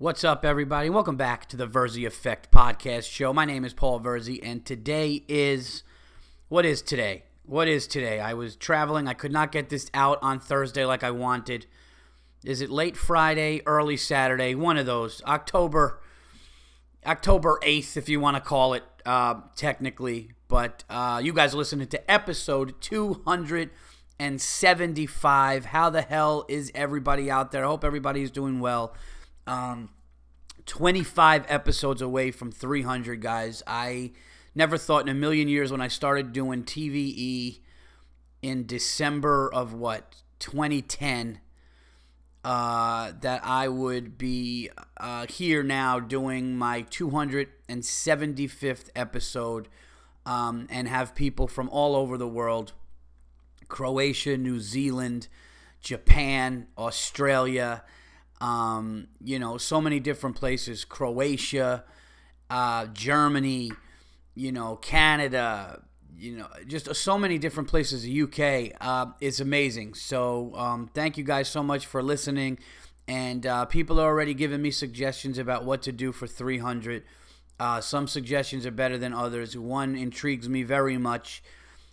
What's up, everybody? Welcome back to the Virzi Effect podcast show. My name is Paul Virzi, and today is what is today? What is today? I was traveling. I could not get this out on Thursday like I wanted. Is it late Friday, early Saturday? One of those. October, October eighth, if you want to call it uh, technically. But uh, you guys are listening to episode two hundred and seventy-five. How the hell is everybody out there? I hope everybody's doing well. Um, 25 episodes away from 300, guys. I never thought in a million years when I started doing TVE in December of what, 2010, uh, that I would be uh, here now doing my 275th episode um, and have people from all over the world Croatia, New Zealand, Japan, Australia um, you know, so many different places Croatia, uh, Germany, you know, Canada, you know, just so many different places. The UK uh, is amazing. So um, thank you guys so much for listening. And uh, people are already giving me suggestions about what to do for 300. Uh, some suggestions are better than others. One intrigues me very much.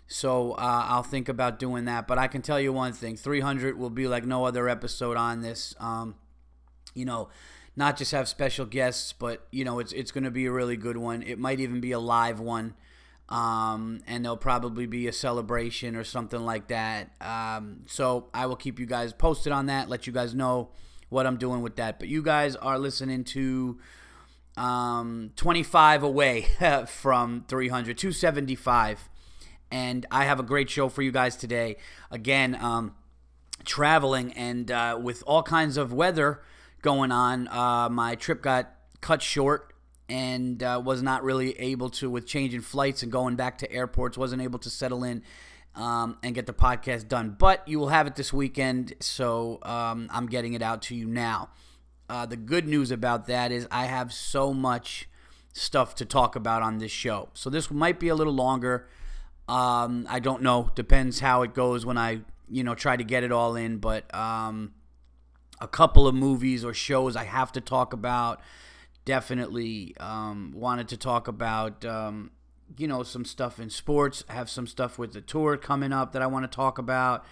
So uh, I'll think about doing that. But I can tell you one thing 300 will be like no other episode on this. Um, you know, not just have special guests, but you know, it's it's going to be a really good one. It might even be a live one, um, and there'll probably be a celebration or something like that. Um, so I will keep you guys posted on that. Let you guys know what I'm doing with that. But you guys are listening to um, 25 away from 300, 275, and I have a great show for you guys today. Again, um, traveling and uh, with all kinds of weather going on. Uh, my trip got cut short and uh, was not really able to, with changing flights and going back to airports, wasn't able to settle in um, and get the podcast done. But you will have it this weekend, so um, I'm getting it out to you now. Uh, the good news about that is I have so much stuff to talk about on this show. So this might be a little longer. Um, I don't know. Depends how it goes when I, you know, try to get it all in. But um, a couple of movies or shows I have to talk about. Definitely um, wanted to talk about, um, you know, some stuff in sports. have some stuff with the tour coming up that I want to talk about.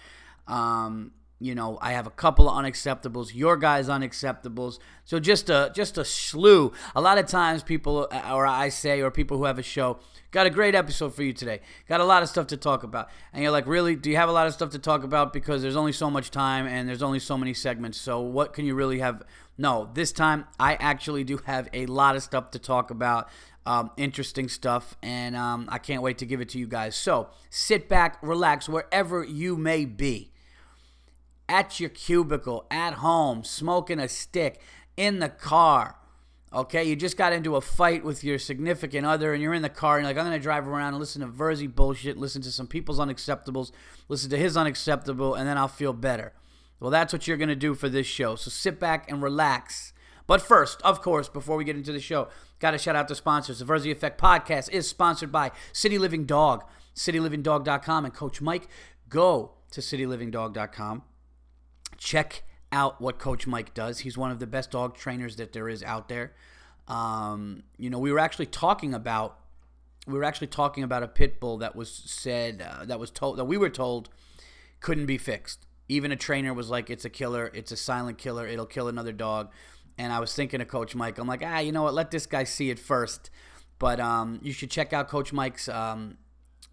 Um, you know, I have a couple of unacceptables, your guys unacceptables. So just a just a slew. A lot of times people or I say or people who have a show, got a great episode for you today. Got a lot of stuff to talk about. And you're like, "Really? Do you have a lot of stuff to talk about because there's only so much time and there's only so many segments. So what can you really have?" No, this time I actually do have a lot of stuff to talk about. Um, interesting stuff, and um, I can't wait to give it to you guys. So sit back, relax, wherever you may be at your cubicle, at home, smoking a stick, in the car. Okay, you just got into a fight with your significant other and you're in the car and you're like, I'm going to drive around and listen to Virzi bullshit, listen to some people's unacceptables, listen to his unacceptable, and then I'll feel better. Well, that's what you're going to do for this show. So sit back and relax. But first, of course, before we get into the show, got to shout out to sponsors. The Virzi Effect podcast is sponsored by City Living Dog, citylivingdog.com, and Coach Mike. Go to citylivingdog.com check out what Coach Mike does. He's one of the best dog trainers that there is out there. Um, you know, we were actually talking about we were actually talking about a pit bull that was said uh, that was told that we were told couldn't be fixed. Even a trainer was like, "It's a killer. It's a silent killer. It'll kill another dog." And I was thinking of Coach Mike. I'm like, ah, you know what? Let this guy see it first. But um, you should check out Coach Mike's, um,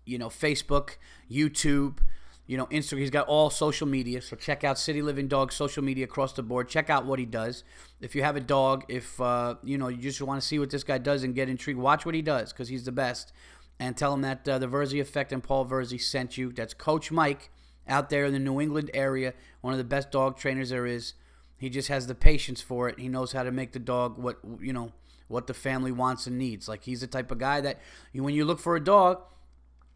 you know, Facebook, YouTube you know, Instagram. He's got all social media. So check out City Living Dog social media across the board. Check out what he does. If you have a dog, if uh, you know you just want to see what this guy does and get intrigued, watch what he does because he's the best. And tell him that uh, the Virzi Effect and Paul Virzi sent you. That's Coach Mike out there in the New England area, one of the best dog trainers there is. He just has the patience for it. He knows how to make the dog what you know what the family wants and needs. Like he's the type of guy that when you look for a dog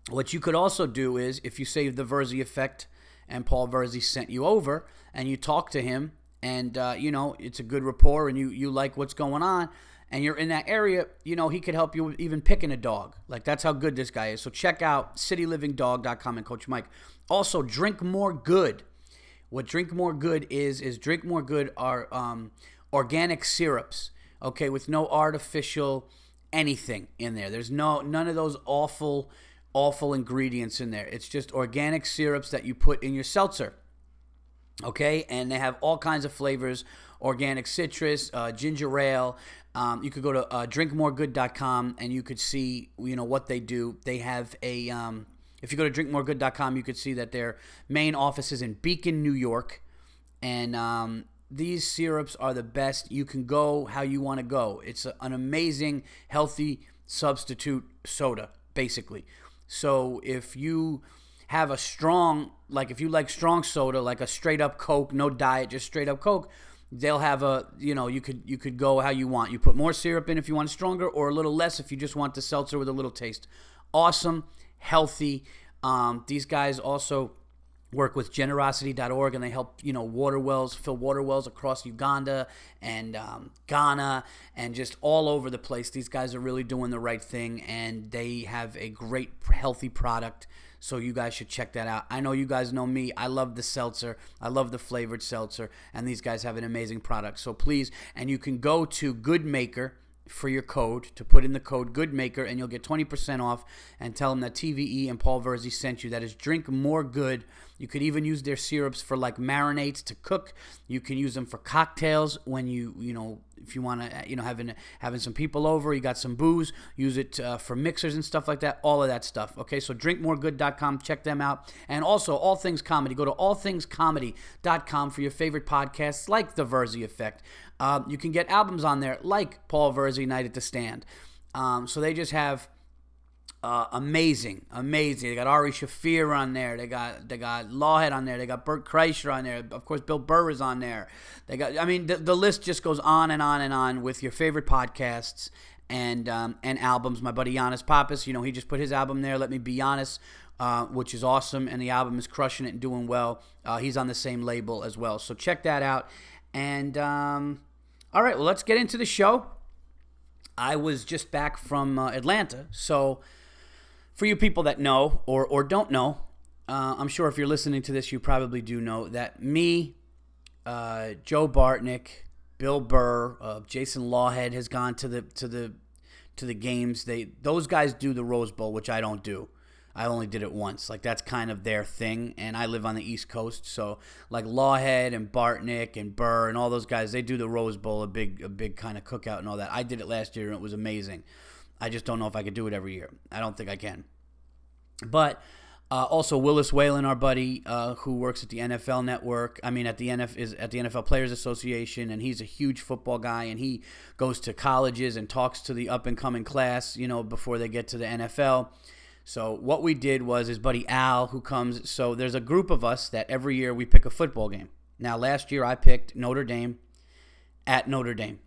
what you could also do is if you save the Virzi effect and Paul Virzi sent you over and you talk to him and uh, you know it's a good rapport and you you like what's going on and you're in that area, you know, he could help you even picking a dog. Like that's how good this guy is. So check out citylivingdog.com and Coach Mike. Also, Drink More Good. What Drink More Good is is Drink More Good are um, organic syrups, okay, with no artificial anything in there. There's no none of those awful awful ingredients in there. It's just organic syrups that you put in your seltzer. Okay, and they have all kinds of flavors organic citrus, uh, ginger ale. Um, you could go to uh, drinkmoregood.com and you could see you know what they do. They have a um, if you go to drinkmoregood.com, you could see that their main office is in Beacon, New York, and um, these syrups are the best. You can go how you want to go. It's a, an amazing, healthy substitute soda, basically. So if you have a strong, like if you like strong soda, like a straight up Coke, no diet, just straight up Coke, they'll have a you know you could you could go how you want. You put more syrup in if you want stronger, or a little less if you just want the seltzer with a little taste. Awesome, healthy. Um, these guys also work with generosity.org and they help you know water wells fill water wells across uganda and um, ghana and just all over the place. These guys are really doing the right thing and they have a great healthy product. So you guys should check that out. I know you guys know me. I love the seltzer. I love the flavored seltzer and these guys have an amazing product. So please and you can go to goodmaker for your code to put in the code goodmaker and you'll get 20% off and tell them that tve and paul virzi sent you. That is drink more good you could even use their syrups for like marinades to cook. You can use them for cocktails when you you know if you want to you know having having some people over, you got some booze, use it uh, for mixers and stuff like that. All of that stuff. Okay, so drinkmoregood.com, check them out, and also all things comedy. Go to allthingscomedy.com for your favorite podcasts like The Virzi Effect. Um, you can get albums on there like Paul Virzi Night at the Stand. Um, so they just have uh, amazing, amazing. They got Ari Shaffir on there. They got they got Lawhead on there. They got Bert Kreischer on there. Of course, Bill Burr is on there. They got. I mean, the, the list just goes on and on and on with your favorite podcasts and um, and albums. My buddy Yannis Pappas, you know, he just put his album there. Let me be honest. Uh, which is awesome, and the album is crushing it and doing well. Uh, he's on the same label as well, so check that out. And um, all right, well, let's get into the show. I was just back from uh, Atlanta, so for you people that know or, or don't know, uh, I'm sure if you're listening to this, you probably do know that me, uh, Joe Bartnick, Bill Burr, uh, Jason Lawhead has gone to the to the to the games. They those guys do the Rose Bowl, which I don't do. I only did it once. Like that's kind of their thing, and I live on the East Coast, so like Lawhead and Bartnick and Burr and all those guys, they do the Rose Bowl, a big a big kind of cookout and all that. I did it last year and it was amazing. I just don't know if I could do it every year. I don't think I can. But uh, also Willis Whalen, our buddy, uh, who works at the NFL Network. I mean, at the NF is at the NFL Players Association, and he's a huge football guy. And he goes to colleges and talks to the up and coming class, you know, before they get to the NFL. So what we did was his buddy Al, who comes. So there's a group of us that every year we pick a football game. Now last year I picked Notre Dame at Notre Dame.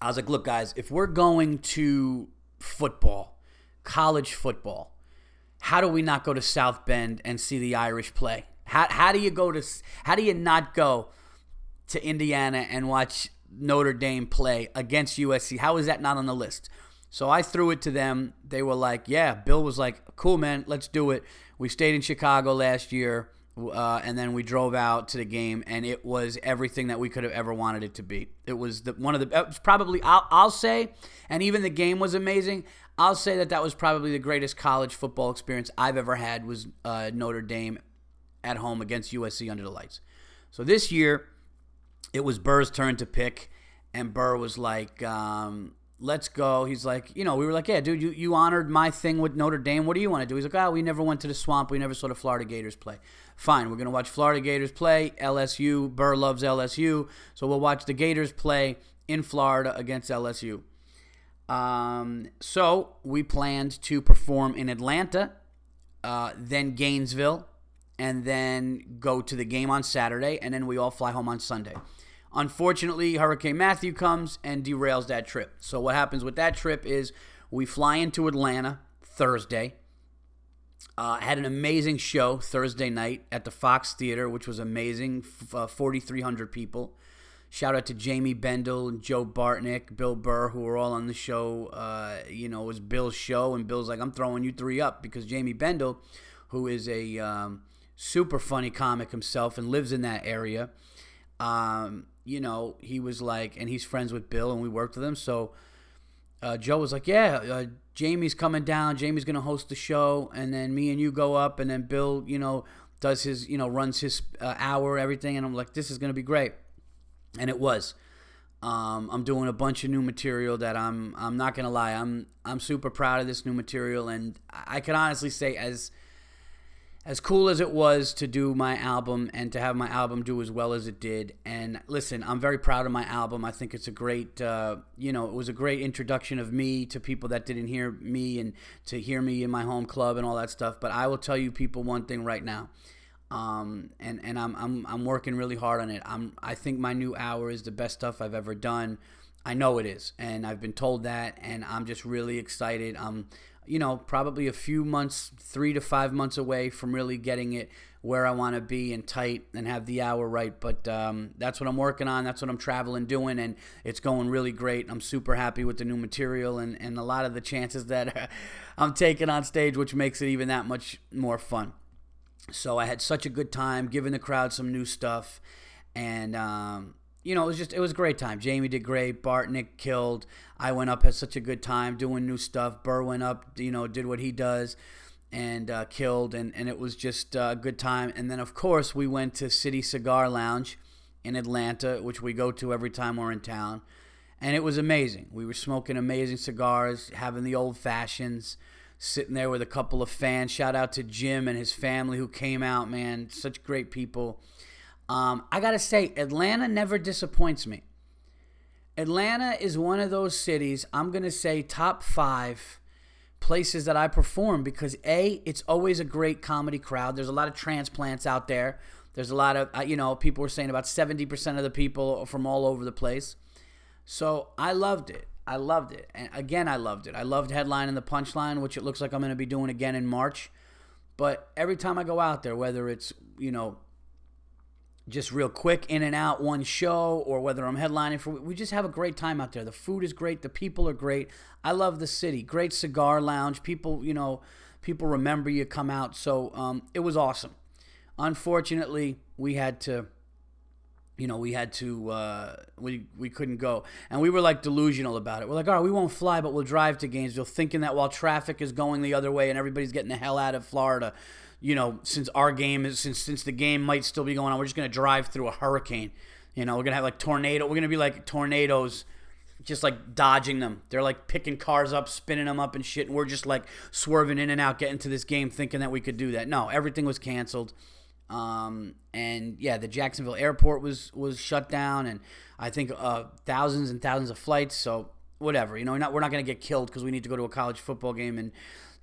I was like, look, guys, if we're going to football, college football, how do we not go to South Bend and see the Irish play? How, how do you go to how do you not go to Indiana and watch Notre Dame play against USC? How is that not on the list? So I threw it to them. They were like, "Yeah." Bill was like, "Cool, man. Let's do it." We stayed in Chicago last year, uh, and then we drove out to the game, and it was everything that we could have ever wanted it to be. It was the, one of the. It was probably I'll, I'll say, and even the game was amazing. I'll say that that was probably the greatest college football experience I've ever had was uh, Notre Dame at home against USC under the lights. So this year, it was Burr's turn to pick, and Burr was like, um, "Let's go." He's like, you know, we were like, "Yeah, dude, you, you honored my thing with Notre Dame. What do you want to do?" He's like, "Oh, we never went to the swamp. We never saw the Florida Gators play. Fine, we're gonna watch Florida Gators play. LSU. Burr loves LSU, so we'll watch the Gators play in Florida against LSU." Um, so we planned to perform in Atlanta, uh, then Gainesville, and then go to the game on Saturday, and then we all fly home on Sunday. Unfortunately, Hurricane Matthew comes and derails that trip. So what happens with that trip is we fly into Atlanta Thursday. Uh, had an amazing show Thursday night at the Fox Theater, which was amazing. F- uh, 4,300 people. Shout out to Jamie Bendel Joe Bartnick, Bill Burr, who were all on the show. Uh, you know, it was Bill's show, and Bill's like, I'm throwing you three up because Jamie Bendel, who is a um, super funny comic himself and lives in that area, um, you know, he was like, and he's friends with Bill, and we worked with him. So uh, Joe was like, "Yeah, uh, Jamie's coming down. Jamie's gonna host the show, and then me and you go up, and then Bill, you know, does his, you know, runs his uh, hour, everything." And I'm like, "This is gonna be great," and it was. Um, I'm doing a bunch of new material that I'm I'm not gonna lie I'm I'm super proud of this new material and I can honestly say as as cool as it was to do my album and to have my album do as well as it did and listen i'm very proud of my album i think it's a great uh, you know it was a great introduction of me to people that didn't hear me and to hear me in my home club and all that stuff but i will tell you people one thing right now um, and and I'm, I'm I'm working really hard on it. I'm I think my new hour is the best stuff I've ever done. I know it is, and I've been told that, and I'm just really excited. I'm you know, probably a few months, three to five months away from really getting it where I want to be and tight and have the hour right. But um, that's what I'm working on. That's what I'm traveling doing, and it's going really great. I'm super happy with the new material and, and a lot of the chances that I'm taking on stage, which makes it even that much more fun. So I had such a good time giving the crowd some new stuff, and um, you know, it was just it was a great time. Jamie did great. Bartnick killed. I went up had such a good time doing new stuff. Burr went up, you know, did what he does, and uh, killed, and and it was just a good time. And then of course we went to City Cigar Lounge in Atlanta, which we go to every time we're in town, and it was amazing. We were smoking amazing cigars, having the old fashions. Sitting there with a couple of fans. Shout out to Jim and his family who came out, man. Such great people um, I got to say, Atlanta never disappoints me. Atlanta is one of those cities, I'm going to say top five places that I perform because A, it's always a great comedy crowd. There's a lot of transplants out there. There's a lot of, uh, you know, people were saying about 70% of the people from all over the place. So I loved it. I loved it. And again, I loved it. I loved Headline and the Punchline, which it looks like I'm going to be doing again in March. But every time I go out there, whether it's, you know, just real quick in and out one show or whether I'm headlining for we just have a great time out there. The food is great, the people are great. I love the city. Great cigar lounge. People, you know, people remember you come out. So um, it was awesome. Unfortunately, we had to you know, we had to uh, we we couldn't go, and we were like delusional about it. We're like, all right, we won't fly, but we'll drive to Gainesville, thinking that while traffic is going the other way and everybody's getting the hell out of Florida, you know, since our game is since since the game might still be going on, we're just gonna drive through a hurricane. You know, we're gonna have like tornado. We're gonna be like tornadoes, just like dodging them. They're like picking cars up, spinning them up and shit, and we're just like swerving in and out, getting to this game, thinking that we could do that. No, everything was canceled. Um, and yeah, the Jacksonville airport was was shut down, and I think uh, thousands and thousands of flights. So whatever, you know, we're not, we're not to get killed because we need to go to a college football game and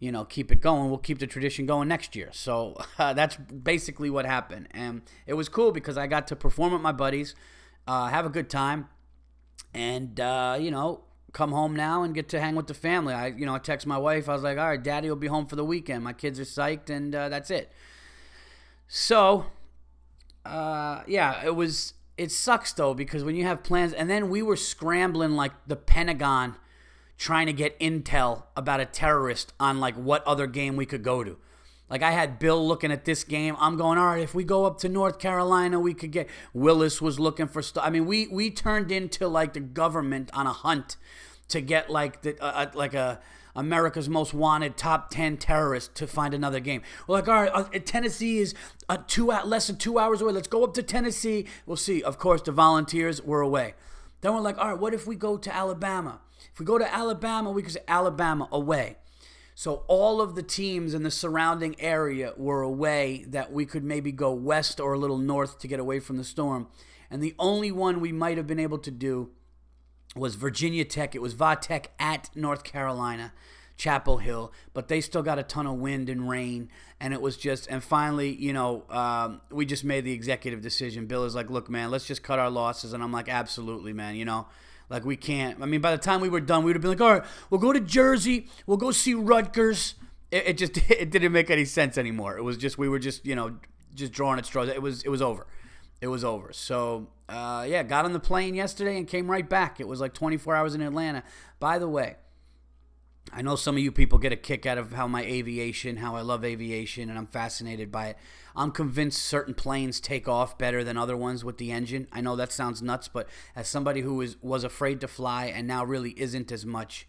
you know, keep it going. We'll keep the tradition going next year. So uh, that's basically what happened. And it was cool because I got to perform with my buddies, uh, have a good time, and, uh, you know, come home now and get to hang with the family. I, you know, I text my wife. I was like, all right, daddy will be home for the weekend. My kids are psyched, and uh, that's it. So, uh, yeah, it was, it sucks though, because when you have plans, and then we were scrambling like the Pentagon – trying to get intel about a terrorist on like what other game we could go to. Like I had Bill looking at this game. I'm going, all right. If we go up to North Carolina, we could get. Willis was looking for stuff. I mean, we we turned into like the government on a hunt to get like the uh, like a America's Most Wanted top ten terrorist to find another game. We're like, all right, uh, Tennessee is uh, two less than two hours away. Let's go up to Tennessee. We'll see. Of course, the volunteers were away. Then we're like, all right, what if we go to Alabama? If we go to Alabama, we could say Alabama away. So all of the teams in the surrounding area were away that we could maybe go west or a little north to get away from the storm. And the only one we might have been able to do was Virginia Tech. It was Vatech at North Carolina, Chapel Hill, but they still got a ton of wind and rain. And it was just, and finally, you know, um, we just made the executive decision. Bill is like, look, man, let's just cut our losses. And I'm like, absolutely, man, you know. Like we can't. I mean, by the time we were done, we would have been like, all right, we'll go to Jersey, we'll go see Rutgers. It, it just it didn't make any sense anymore. It was just we were just you know just drawing at straws. It was it was over. It was over. So uh, yeah, got on the plane yesterday and came right back. It was like 24 hours in Atlanta. By the way, I know some of you people get a kick out of how my aviation, how I love aviation, and I'm fascinated by it. I'm convinced certain planes take off better than other ones with the engine. I know that sounds nuts, but as somebody who is was afraid to fly and now really isn't as much,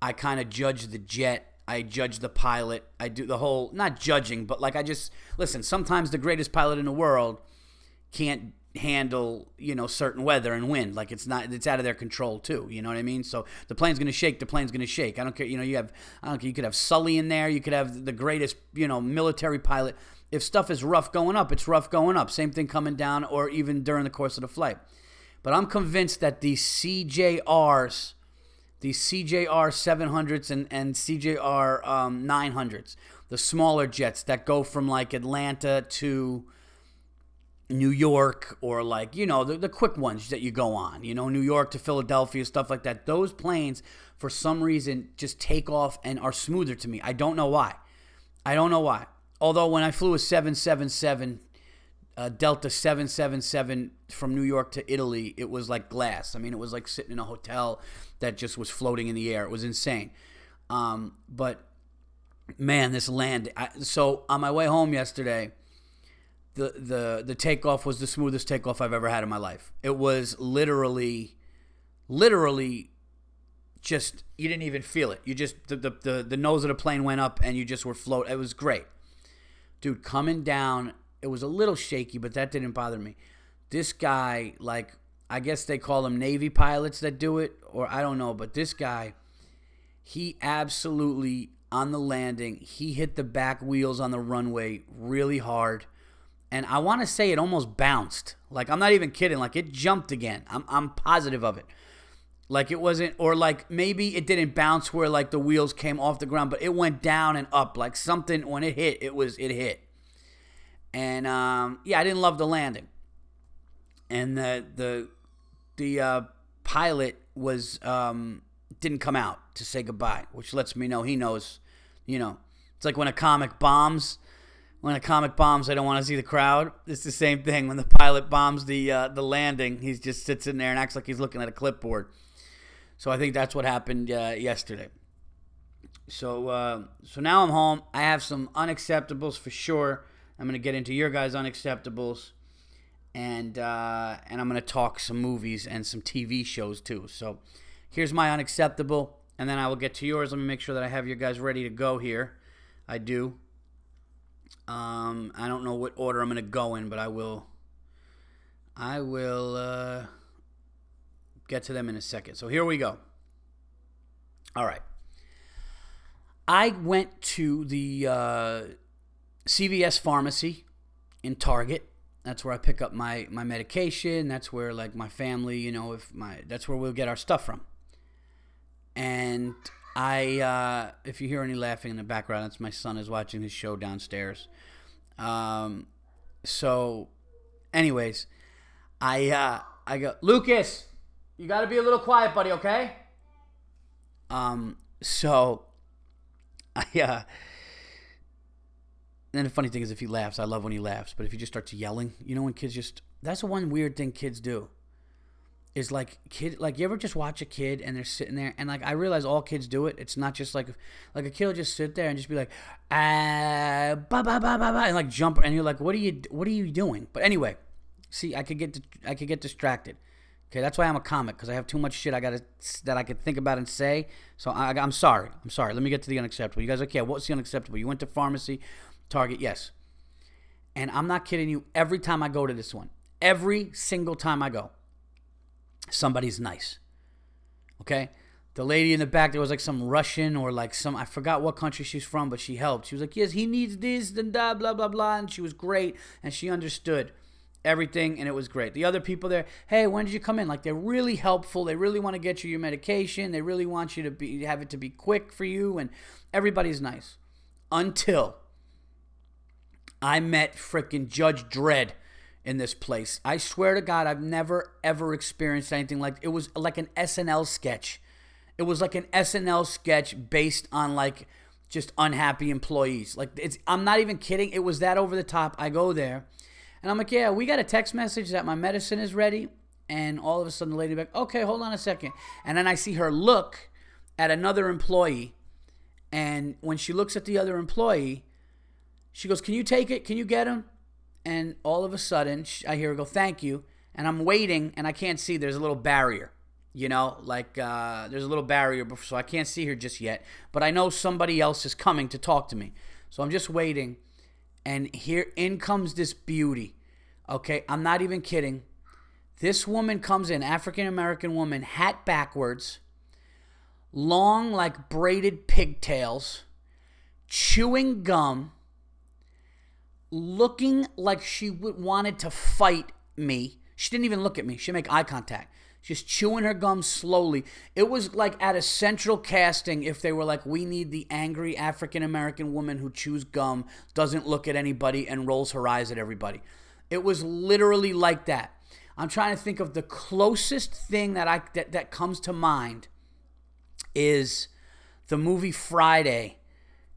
I kind of judge the jet. I judge the pilot. I do the whole not judging, but like I just listen. Sometimes the greatest pilot in the world can't handle you know certain weather and wind like it's not it's out of their control too you know what i mean so the plane's going to shake the plane's going to shake i don't care you know you have i don't care you could have sully in there you could have the greatest you know military pilot if stuff is rough going up it's rough going up same thing coming down or even during the course of the flight but i'm convinced that these cjrs the cjr 700s and, and cjr um, 900s the smaller jets that go from like atlanta to New York or like, you know, the, the quick ones that you go on, you know, New York to Philadelphia, stuff like that. Those planes, for some reason, just take off and are smoother to me. I don't know why. I don't know why. Although when I flew a 777, uh, Delta 777 from New York to Italy, it was like glass. I mean, it was like sitting in a hotel that just was floating in the air. It was insane. Um, but man, this land. I, so on my way home yesterday, the the the takeoff was the smoothest takeoff I've ever had in my life. It was literally, literally, just you didn't even feel it. You just the the the, the nose of the plane went up and you just were float. It was great, dude. Coming down, it was a little shaky, but that didn't bother me. This guy, like, I guess they call them Navy pilots that do it, or I don't know, but this guy, he absolutely on the landing, he hit the back wheels on the runway really hard and I want to say it almost bounced. Like I'm not even kidding. Like it jumped again. I'm I'm positive of it. Like it wasn't, or like maybe it didn't bounce where like the wheels came off the ground, but it went down and up. Like something when it hit, it was it hit. And um, yeah, I didn't love the landing. And the the the uh, pilot was um, didn't come out to say goodbye, which lets me know he knows. You know, it's like when a comic bombs when a comic bombs, I don't want to see the crowd. It's the same thing when the pilot bombs the uh, the landing. He just sits in there and acts like he's looking at a clipboard. So I think that's what happened uh, yesterday. So uh, so now I'm home. I have some unacceptables for sure. I'm gonna get into your guys' unacceptables, and uh, and I'm gonna talk some movies and some TV shows too. So here's my unacceptable, and then I will get to yours. Let me make sure that I have your guys ready to go here. I do. Um, I don't know what order I'm to go in, but I will. I will uh, get to them in a second. So here we go. All right. I went to the uh, CVS pharmacy in Target. That's where I pick up my my medication. That's where like my family, you know, if my that's where we'll get our stuff from. And I, uh, if you hear any laughing in the background, that's my son is watching his show downstairs. Um, so, anyways, I, uh, I go, Lucas, you got to be a little quiet, buddy. Okay. Um, so, I, uh, and the funny thing is, if he laughs, I love when he laughs. But if he just starts yelling, you know, when kids just, that's the one weird thing kids do is like kid like you ever just watch a kid and they're sitting there and like I realize all kids do it. It's not just like like a kid will just sit there and just be like ah ba ba ba ba ba and like jump and you're like what are you what are you doing? But anyway, see I could get I could get distracted. Okay, that's why I'm a comic because I have too much shit I gotta that I could think about and say. So I, I'm sorry. I'm sorry. Let me get to the unacceptable. You guys okay? What's the unacceptable? You went to pharmacy, Target, yes. And I'm not kidding you. Every time I go to this one, every single time I go, somebody's nice. Okay? The lady in the back, there was like some Russian or like some, I forgot what country she's from, but she helped. She was like, yes, he needs this, then blah, blah, blah, blah. And she was great and she understood everything and it was great. The other people there, hey, when did you come in? Like they're really helpful. They really want to get you your medication. They really want you to be have it to be quick for you and everybody's nice. Until I met freaking Judge Dredd in this place. I swear to God, I've never ever experienced anything like it was like an SNL sketch. It was like an SNL sketch based on like just unhappy employees. Like it's I'm not even kidding. It was that over the top. I go there and I'm like, "Yeah, we got a text message that my medicine is ready." And all of a sudden the lady back, "Okay, hold on a second. And then I see her look at another employee And when she looks at the other employee, she goes, Can you take it? Can you get him? And all of a sudden, I hear her go, Thank you. And I'm waiting, and I can't see. There's a little barrier, you know, like uh, there's a little barrier, so I can't see her just yet. But I know somebody else is coming to talk to me. So I'm just waiting. And here in comes this beauty. Okay, I'm not even kidding. This woman comes in, African American woman, hat backwards, long like braided pigtails, chewing gum, looking like she wanted to fight me. She didn't even look at me. She make eye contact. Just chewing her gum slowly. It was like at a central casting if they were like, we need the angry African American woman who chews gum, doesn't look at anybody, and rolls her eyes at everybody. It was literally like that. I'm trying to think of the closest thing that I that, that comes to mind is the movie Friday.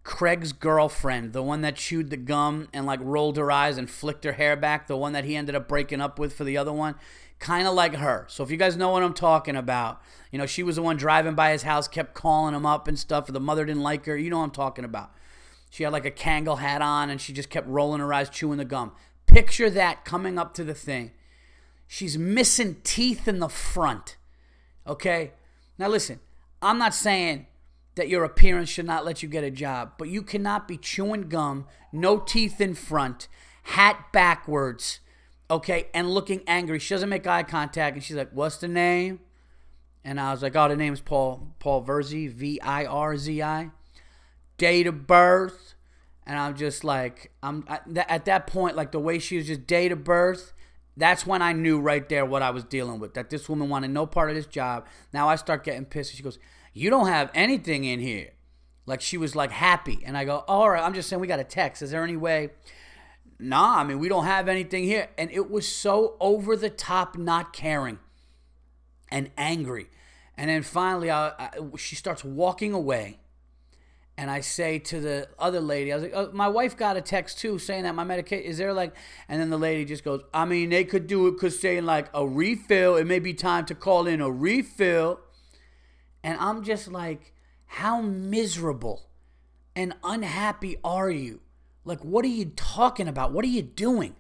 Craig's girlfriend, the one that chewed the gum and like rolled her eyes and flicked her hair back, the one that he ended up breaking up with for the other one, kind of like her. So if you guys know what I'm talking about, you know, she was the one driving by his house, kept calling him up and stuff. The mother didn't like her. You know what I'm talking about. She had like a Kangol hat on and she just kept rolling her eyes, chewing the gum. Picture that coming up to the thing. She's missing teeth in the front. Okay? Now listen, I'm not saying that your appearance should not let you get a job, but you cannot be chewing gum, no teeth in front, hat backwards, okay, and looking angry. She doesn't make eye contact and she's like, "What's the name?" And I was like, "Oh, the name's Paul Paul Virzi, V I R Z I. Date of birth." And I'm just like, I'm at that point, like the way she was just date of birth that's when I knew right there what I was dealing with. That this woman wanted no part of this job. Now I start getting pissed. And She goes, "You don't have anything in here." Like she was like happy, and I go, "All right, I'm just saying we got a text. Is there any way?" Nah, I mean we don't have anything here, and it was so over the top, not caring, and angry, and then finally, I, I, she starts walking away, and I say to the other lady, I was like, oh, my wife got a text too saying that my medication is there like, and then the lady just goes, I mean, they could do it because saying like a refill, it may be time to call in a refill. And I'm just like, how miserable and unhappy are you? Like, what are you talking about? What are you doing?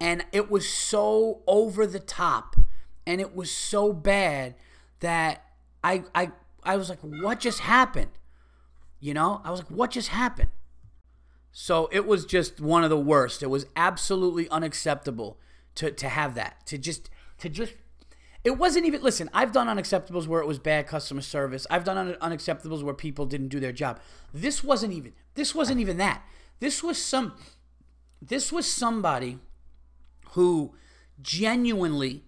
And it was so over the top and it was so bad that I, I, I was like, what just happened? You know, I was like, what just happened? So it was just one of the worst. It was absolutely unacceptable to, to have that. To just to just it wasn't even listen, I've done unacceptables where it was bad customer service. I've done un- unacceptables where people didn't do their job. This wasn't even this wasn't even that. This was some this was somebody who genuinely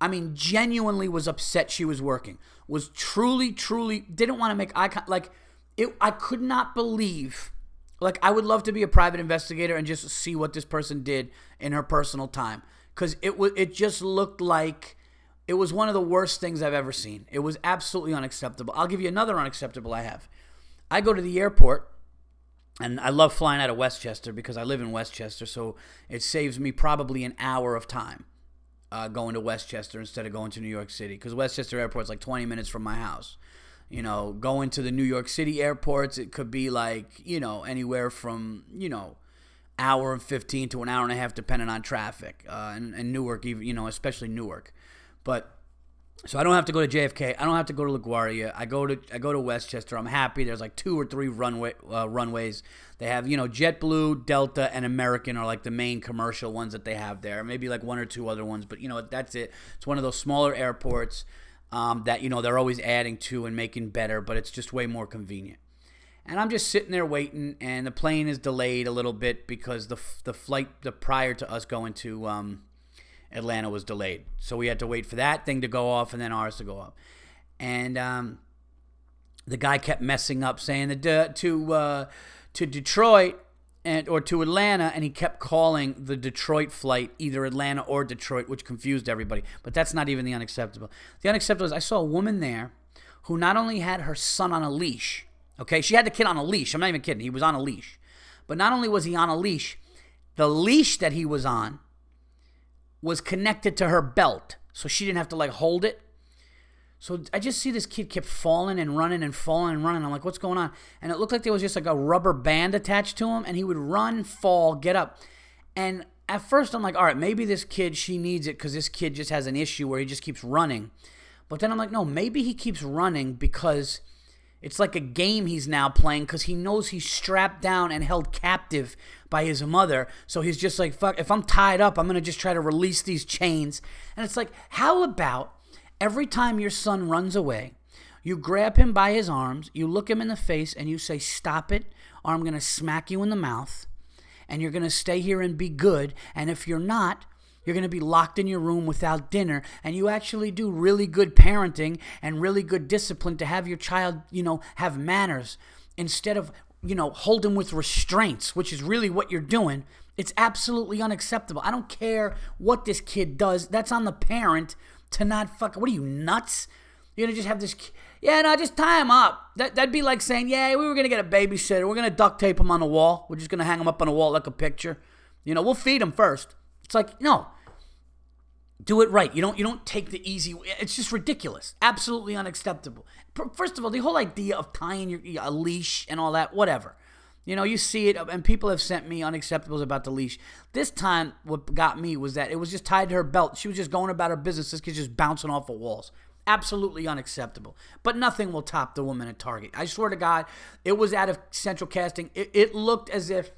I mean genuinely was upset she was working. Was truly truly didn't want to make eye like it I could not believe like I would love to be a private investigator and just see what this person did in her personal time cuz it was it just looked like it was one of the worst things I've ever seen. It was absolutely unacceptable. I'll give you another unacceptable I have. I go to the airport and I love flying out of Westchester because I live in Westchester, so it saves me probably an hour of time uh, going to Westchester instead of going to New York City because Westchester Airport is like 20 minutes from my house. You know, going to the New York City airports, it could be like, you know, anywhere from, you know, hour and 15 to an hour and a half depending on traffic. Uh, and, and Newark, even, you know, especially Newark. But so I don't have to go to JFK. I don't have to go to LaGuardia. I go to I go to Westchester. I'm happy. There's like two or three runway uh, runways. They have you know JetBlue, Delta, and American are like the main commercial ones that they have there. Maybe like one or two other ones, but you know that's it. It's one of those smaller airports um, that you know they're always adding to and making better, but it's just way more convenient. And I'm just sitting there waiting, and the plane is delayed a little bit because the the flight the prior to us going to um, Atlanta was delayed, so we had to wait for that thing to go off and then ours to go up. And um, the guy kept messing up, saying that to uh, to Detroit and or to Atlanta, and he kept calling the Detroit flight either Atlanta or Detroit, which confused everybody. But that's not even the unacceptable. The unacceptable is I saw a woman there who not only had her son on a leash, okay, she had the kid on a leash. I'm not even kidding. He was on a leash, but not only was he on a leash, the leash that he was on was connected to her belt, so she didn't have to like hold it. So I just see this kid kept falling and running and falling and running. I'm like, what's going on? And it looked like there was just like a rubber band attached to him, and he would run, fall, get up. And at first, I'm like, all right, maybe this kid, she needs it because this kid just has an issue where he just keeps running. But then I'm like, no, maybe he keeps running because it's like a game he's now playing because he knows he's strapped down and held captive by his mother. So he's just like, fuck, if I'm tied up, I'm going to just try to release these chains. And it's like, how about every time your son runs away, you grab him by his arms, you look him in the face, and you say, stop it, or I'm going to smack you in the mouth, and you're going to stay here and be good. And if you're not, you're going to be locked in your room without dinner, and you actually do really good parenting and really good discipline to have your child, you know, have manners instead of, you know, hold him with restraints, which is really what you're doing. It's absolutely unacceptable. I don't care what this kid does. That's on the parent to not fuck. What are you nuts? You're gonna just have this. Yeah, no, just tie him up. That, that'd be like saying, yeah, we were gonna get a babysitter. We're gonna duct tape him on the wall. We're just gonna hang him up on the wall like a picture. You know, we'll feed him first. It's like no, do it right. You don't you don't take the easy. It's just ridiculous. Absolutely unacceptable. First of all, the whole idea of tying your a leash and all that, whatever. You know, you see it, and people have sent me unacceptables about the leash. This time, what got me was that it was just tied to her belt. She was just going about her business. This kid's just bouncing off of walls. Absolutely unacceptable. But nothing will top the woman at Target. I swear to God, it was out of central casting. It, it looked as if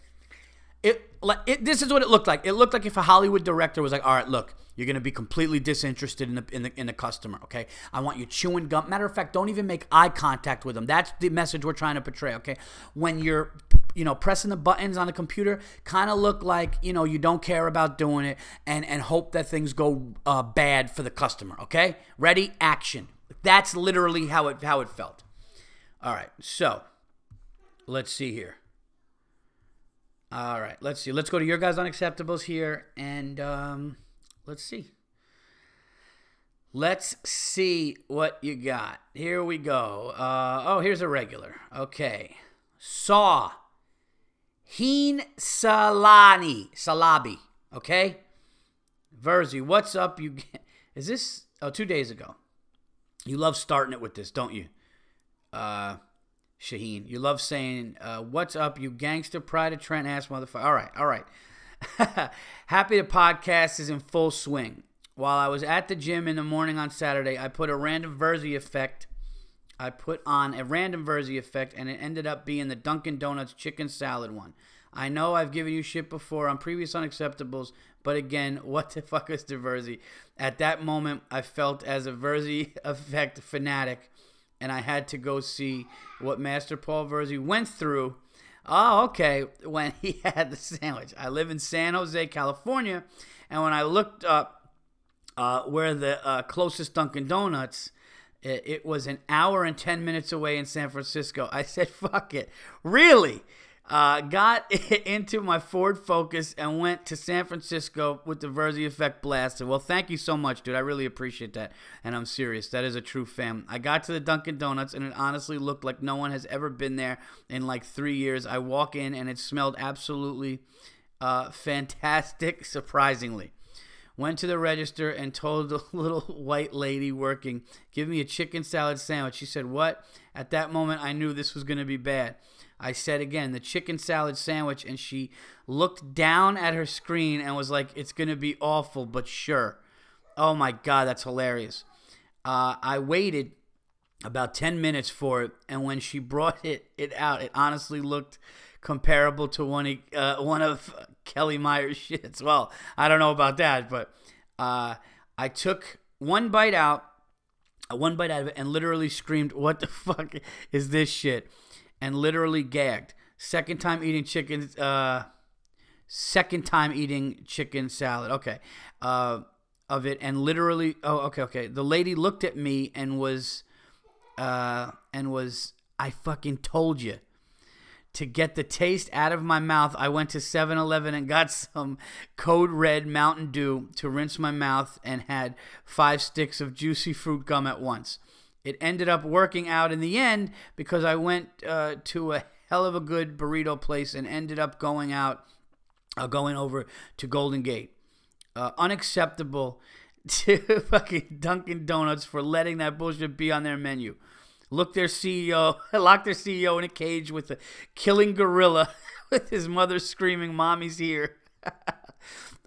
it, it. This is what it looked like. It looked like if a Hollywood director was like, "All right, look, you're to be completely disinterested in the, in the in the customer. Okay, I want you chewing gum. Matter of fact, don't even make eye contact with them. That's the message we're trying to portray. Okay, when you're you know pressing the buttons on the computer, kind of look like you know you don't care about doing it, and and hope that things go uh, bad for the customer. Okay, ready, action. That's literally how it how it felt. All right, so let's see here. All right, let's see. Let's go to your guys' unacceptables here, and um, Let's see. Let's see what you got. Here we go. Uh, oh, here's a regular. Okay. Saw. Heen Salani. Salabi. Okay? Virzi, what's up? You Is this. Oh, two days ago. You love starting it with this, don't you? Uh, Shaheen. You love saying, uh, what's up, you gangster pride of Trent ass motherfucker. All right, all right. Happy the podcast is in full swing. While I was at the gym in the morning on Saturday, I put a random Virzi effect. I put on a random Virzi effect, and it ended up being the Dunkin' Donuts chicken salad one. I know I've given you shit before on previous unacceptables, but again, what the fuck is Virzi? At that moment, I felt as a Virzi effect fanatic, and I had to go see what Master Paul Virzi went through Oh, okay. When he had the sandwich. I live in San Jose, California, and when I looked up uh, where the uh, closest Dunkin' Donuts, it, it, was an hour and 10 minutes away in San Francisco. I said, fuck it. Really? Uh, got into my Ford Focus and went to San Francisco with the Virzi Effect blasted. Well, thank you so much, dude. I really appreciate that. And I'm serious. That is a true fan. I got to the Dunkin' Donuts and it honestly looked like no one has ever been there in like three years. I walk in and it smelled absolutely uh, fantastic, surprisingly. Went to the register and told the little white lady working, give me a chicken salad sandwich. She said, What? At that moment, I knew this was going to be bad. I said again, the chicken salad sandwich, and she looked down at her screen and was like, it's going to be awful, but sure. Oh my God, that's hilarious. Uh, I waited about 10 minutes for it, and when she brought it, it out, it honestly looked comparable to one, of, uh, one of Kelly Meyer's shits. Well, I don't know about that, but uh, I took one bite out, one bite out of it, and literally screamed, What the fuck is this shit? And literally gagged. Second time eating chicken. Uh, second time eating chicken salad. Okay. Uh, of it and literally. Oh, okay, okay. The lady looked at me and was, uh, and was. I fucking told you. To get the taste out of my mouth, I went to 7 Eleven and got some Code Red Mountain Dew to rinse my mouth and had five sticks of juicy fruit gum at once. It ended up working out in the end because I went uh, to a hell of a good burrito place and ended up going out, uh, going over to Golden Gate. Uh, unacceptable. to fucking Dunkin' Donuts for letting that bullshit be on their menu. Look their CEO, lock their CEO in a cage with a killing gorilla with his mother screaming, "Mommy's here."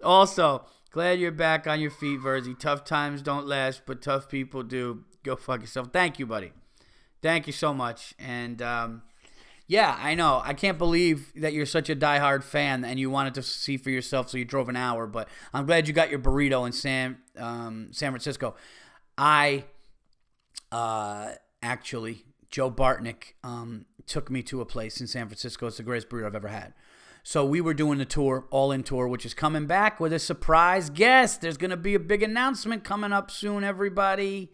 also, glad you're back on your feet, Virzi. Tough times don't last, but tough people do. Go fuck yourself. Thank you, buddy. Thank you so much. And um, yeah, I know. I can't believe that you're such a diehard fan and you wanted to see for yourself, so you drove an hour. But I'm glad you got your burrito in San um, San Francisco. I uh, actually Joe Bartnick um, took me to a place in San Francisco. It's the greatest burrito I've ever had. So we were doing the tour, all in tour, which is coming back with a surprise guest. There's going to be a big announcement coming up soon, everybody.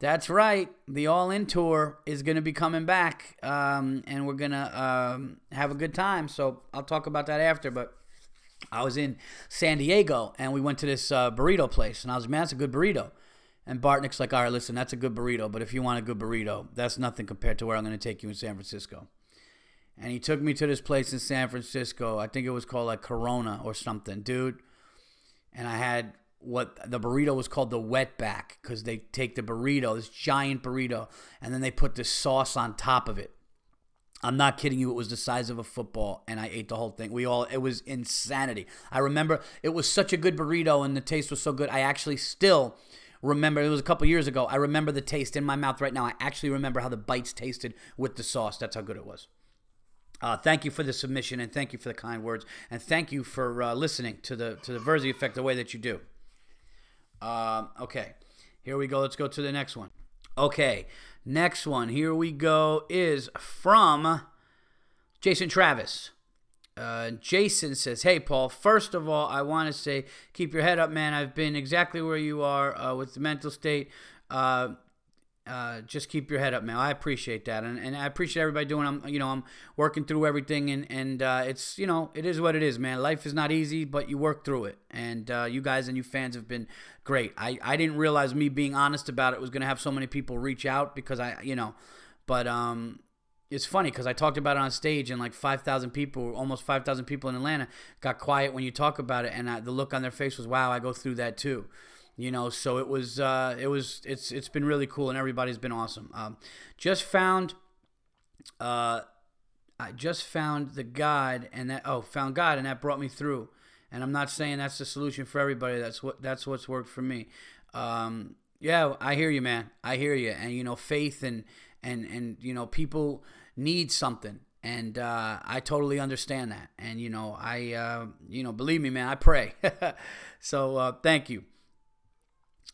That's right. The All In Tour is going to be coming back, um, and we're going to um, have a good time. So I'll talk about that after. But I was in San Diego, and we went to this uh, burrito place, and I was, like, man, that's a good burrito. And Bartnick's like, all right, listen, that's a good burrito, but if you want a good burrito, that's nothing compared to where I'm going to take you in San Francisco. And he took me to this place in San Francisco. I think it was called like Corona or something, dude. And I had what the burrito was called the wetback because they take the burrito, this giant burrito, and then they put this sauce on top of it. I'm not kidding you. It was the size of a football, and I ate the whole thing. We all, it was insanity. I remember it was such a good burrito, and the taste was so good. I actually still remember, it was a couple years ago. I remember the taste in my mouth right now. I actually remember how the bites tasted with the sauce. That's how good it was. Uh, thank you for the submission, and thank you for the kind words, and thank you for uh, listening to the to the Virzi effect the way that you do. Um, okay, here we go. Let's go to the next one. Okay, next one. Here we go is from Jason Travis. Uh, Jason says, Hey, Paul, first of all, I want to say, keep your head up, man. I've been exactly where you are uh, with the mental state. Uh, uh, just keep your head up, man. I appreciate that, and, and I appreciate everybody doing. I'm, you know, I'm working through everything, and and uh, it's, you know, it is what it is, man. Life is not easy, but you work through it, and uh, you guys and you fans have been great. I I didn't realize me being honest about it was gonna have so many people reach out because I, you know, but um, it's funny because I talked about it on stage and like 5,000 people, almost 5,000 people in Atlanta got quiet when you talk about it. And I, the look on their face was, wow, I go through that too you know so it was uh, it was it's it's been really cool and everybody's been awesome. Um, just found uh, i just found the god and that oh found god and that brought me through. And i'm not saying that's the solution for everybody. That's what that's what's worked for me. Um, yeah i hear you man. I hear you. And you know faith and and and you know people need something. And uh, I totally understand that. And you know, I uh, you know, believe me, man, I pray. so uh, thank you.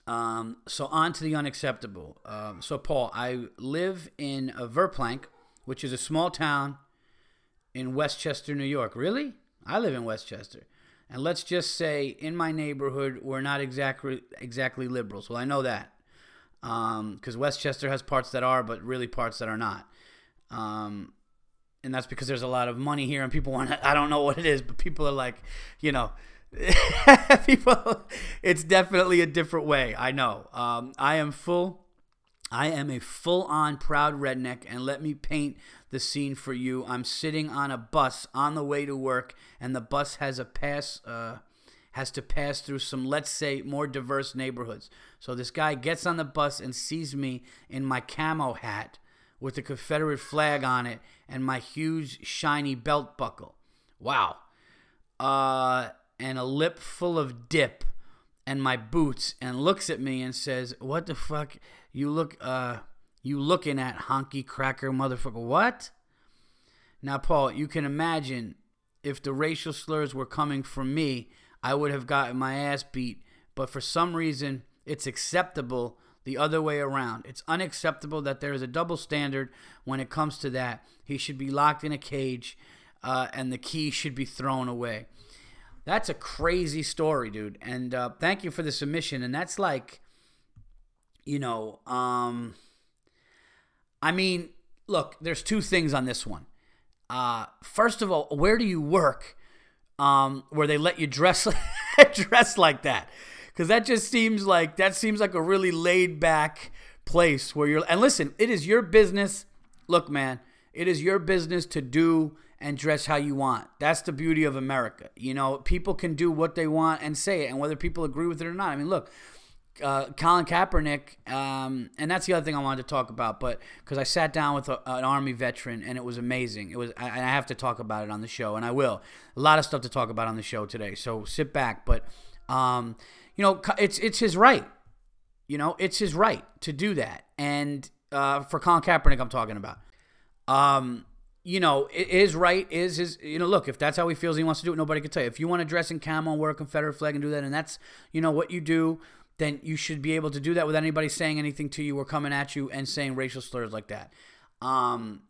Um, so on to the unacceptable. Um, so Paul, I live in a Verplanck, which is a small town in Westchester, New York. Really? I live in Westchester. And let's just say in my neighborhood, we're not exactly exactly liberals. Well, I know that because um, Westchester has parts that are, but really parts that are not. Um, and that's because there's a lot of money here, and people want. I don't know what it is, but people are like, you know, people it's definitely a different way i know. Um, i am full i am a full-on proud redneck and let me paint the scene for you. I'm sitting on a bus on the way to work and the bus has a pass uh, has to pass through some let's say more diverse neighborhoods. So this guy gets on the bus and sees me in my camo hat with the confederate flag on it and my huge shiny belt buckle. Wow. Uh and a lip full of dip and my boots and looks at me and says, "What the fuck? You look uh you looking at honky cracker motherfucker? What?" Now, Paul, you can imagine if the racial slurs were coming from me, I would have gotten my ass beat, but for some reason, it's acceptable the other way around. It's unacceptable that there is a double standard when it comes to that. He should be locked in a cage uh, and the key should be thrown away. That's a crazy story, dude. And uh, thank you for the submission. And that's like, you know, um, I mean, look, there's two things on this one. Uh, first of all, where do you work um, where they let you dress dress like that? Because that just seems like that seems like a really laid back place where you're. And listen, it is your business. Look, man, it is your business to do and dress how you want. That's the beauty of America. You know, people can do what they want and say it, and whether people agree with it or not. I mean, look, uh, Colin Kaepernick, um, and that's the other thing I wanted to talk about. But because I sat down with a, an Army veteran, and it was amazing. It was, I, I have to talk about it on the show, and I will. A lot of stuff to talk about on the show today. So sit back. But um, you know, it's it's his right. You know, it's his right to do that. And uh, for Colin Kaepernick, I'm talking about. Um, you know, his right is his. You know, look, if that's how he feels, he wants to do it. Nobody can tell you. If you want to dress in camo and wear a Confederate flag and do that, and that's you know what you do, then you should be able to do that without anybody saying anything to you or coming at you and saying racial slurs like that. Um,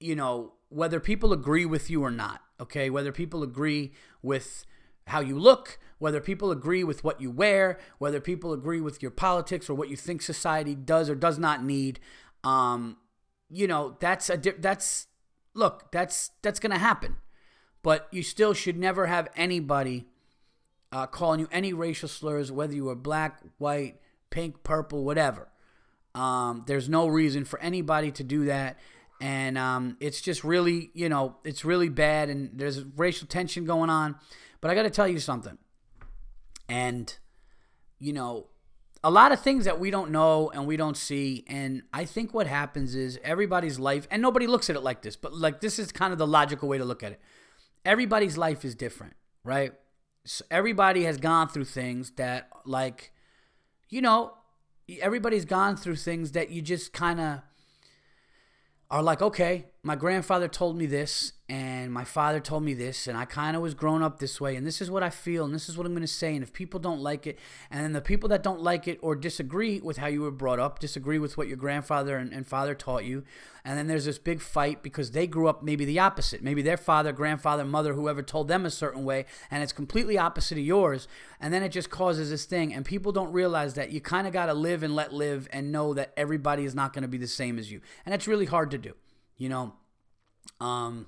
you know, whether people agree with you or not, okay, whether people agree with how you look, whether people agree with what you wear, whether people agree with your politics or what you think society does or does not need. Um, you know, that's a that's look, that's that's to happen. But you still should never have anybody uh, calling you any racial slurs, whether you are black, white, pink, purple, whatever. Um, there's no reason for anybody to do that. And um, it's just really, you know, it's really bad. And there's racial tension going on. But I got to tell you something. And, you know, a lot of things that we don't know and we don't see. And I think what happens is everybody's life, and nobody looks at it like this, but like this is kind of the logical way to look at it. Everybody's life is different, right? So everybody has gone through things that, like, you know, everybody's gone through things that you just kind of are like, okay, my grandfather told me this, and my father told me this, and I kind of was grown up this way, and this is what I feel, and this is what I'm going to say. And if people don't like it, and then the people that don't like it or disagree with how you were brought up, disagree with what your grandfather and, and father taught you, and then there's this big fight because they grew up maybe the opposite. Maybe their father, grandfather, mother, whoever told them a certain way, and it's completely opposite of yours, and then it just causes this thing, and people don't realize that you kind of got to live and let live and know that everybody is not going to be the same as you, and it's really hard to do. You know, um,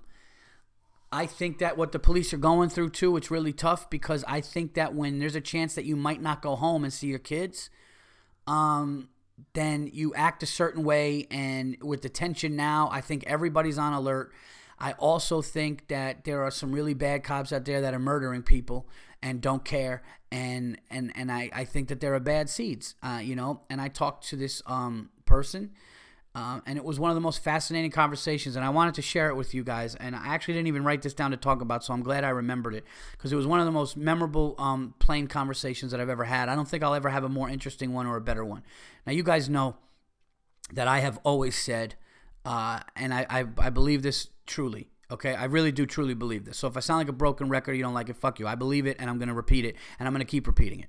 I think that what the police are going through too, it's really tough because I think that when there's a chance that you might not go home and see your kids, um, then you act a certain way. And with the tension now, I think everybody's on alert. I also think that there are some really bad cops out there that are murdering people and don't care. And and and I, I think that there are bad seeds, uh, you know. And I talked to this um, person um, and it was one of the most fascinating conversations, and I wanted to share it with you guys. And I actually didn't even write this down to talk about, so I'm glad I remembered it because it was one of the most memorable um, plane conversations that I've ever had. I don't think I'll ever have a more interesting one or a better one. Now, you guys know that I have always said, uh, and I, I, I believe this truly. Okay, I really do truly believe this. So if I sound like a broken record, you don't like it, fuck you. I believe it, and I'm going to repeat it, and I'm going to keep repeating it.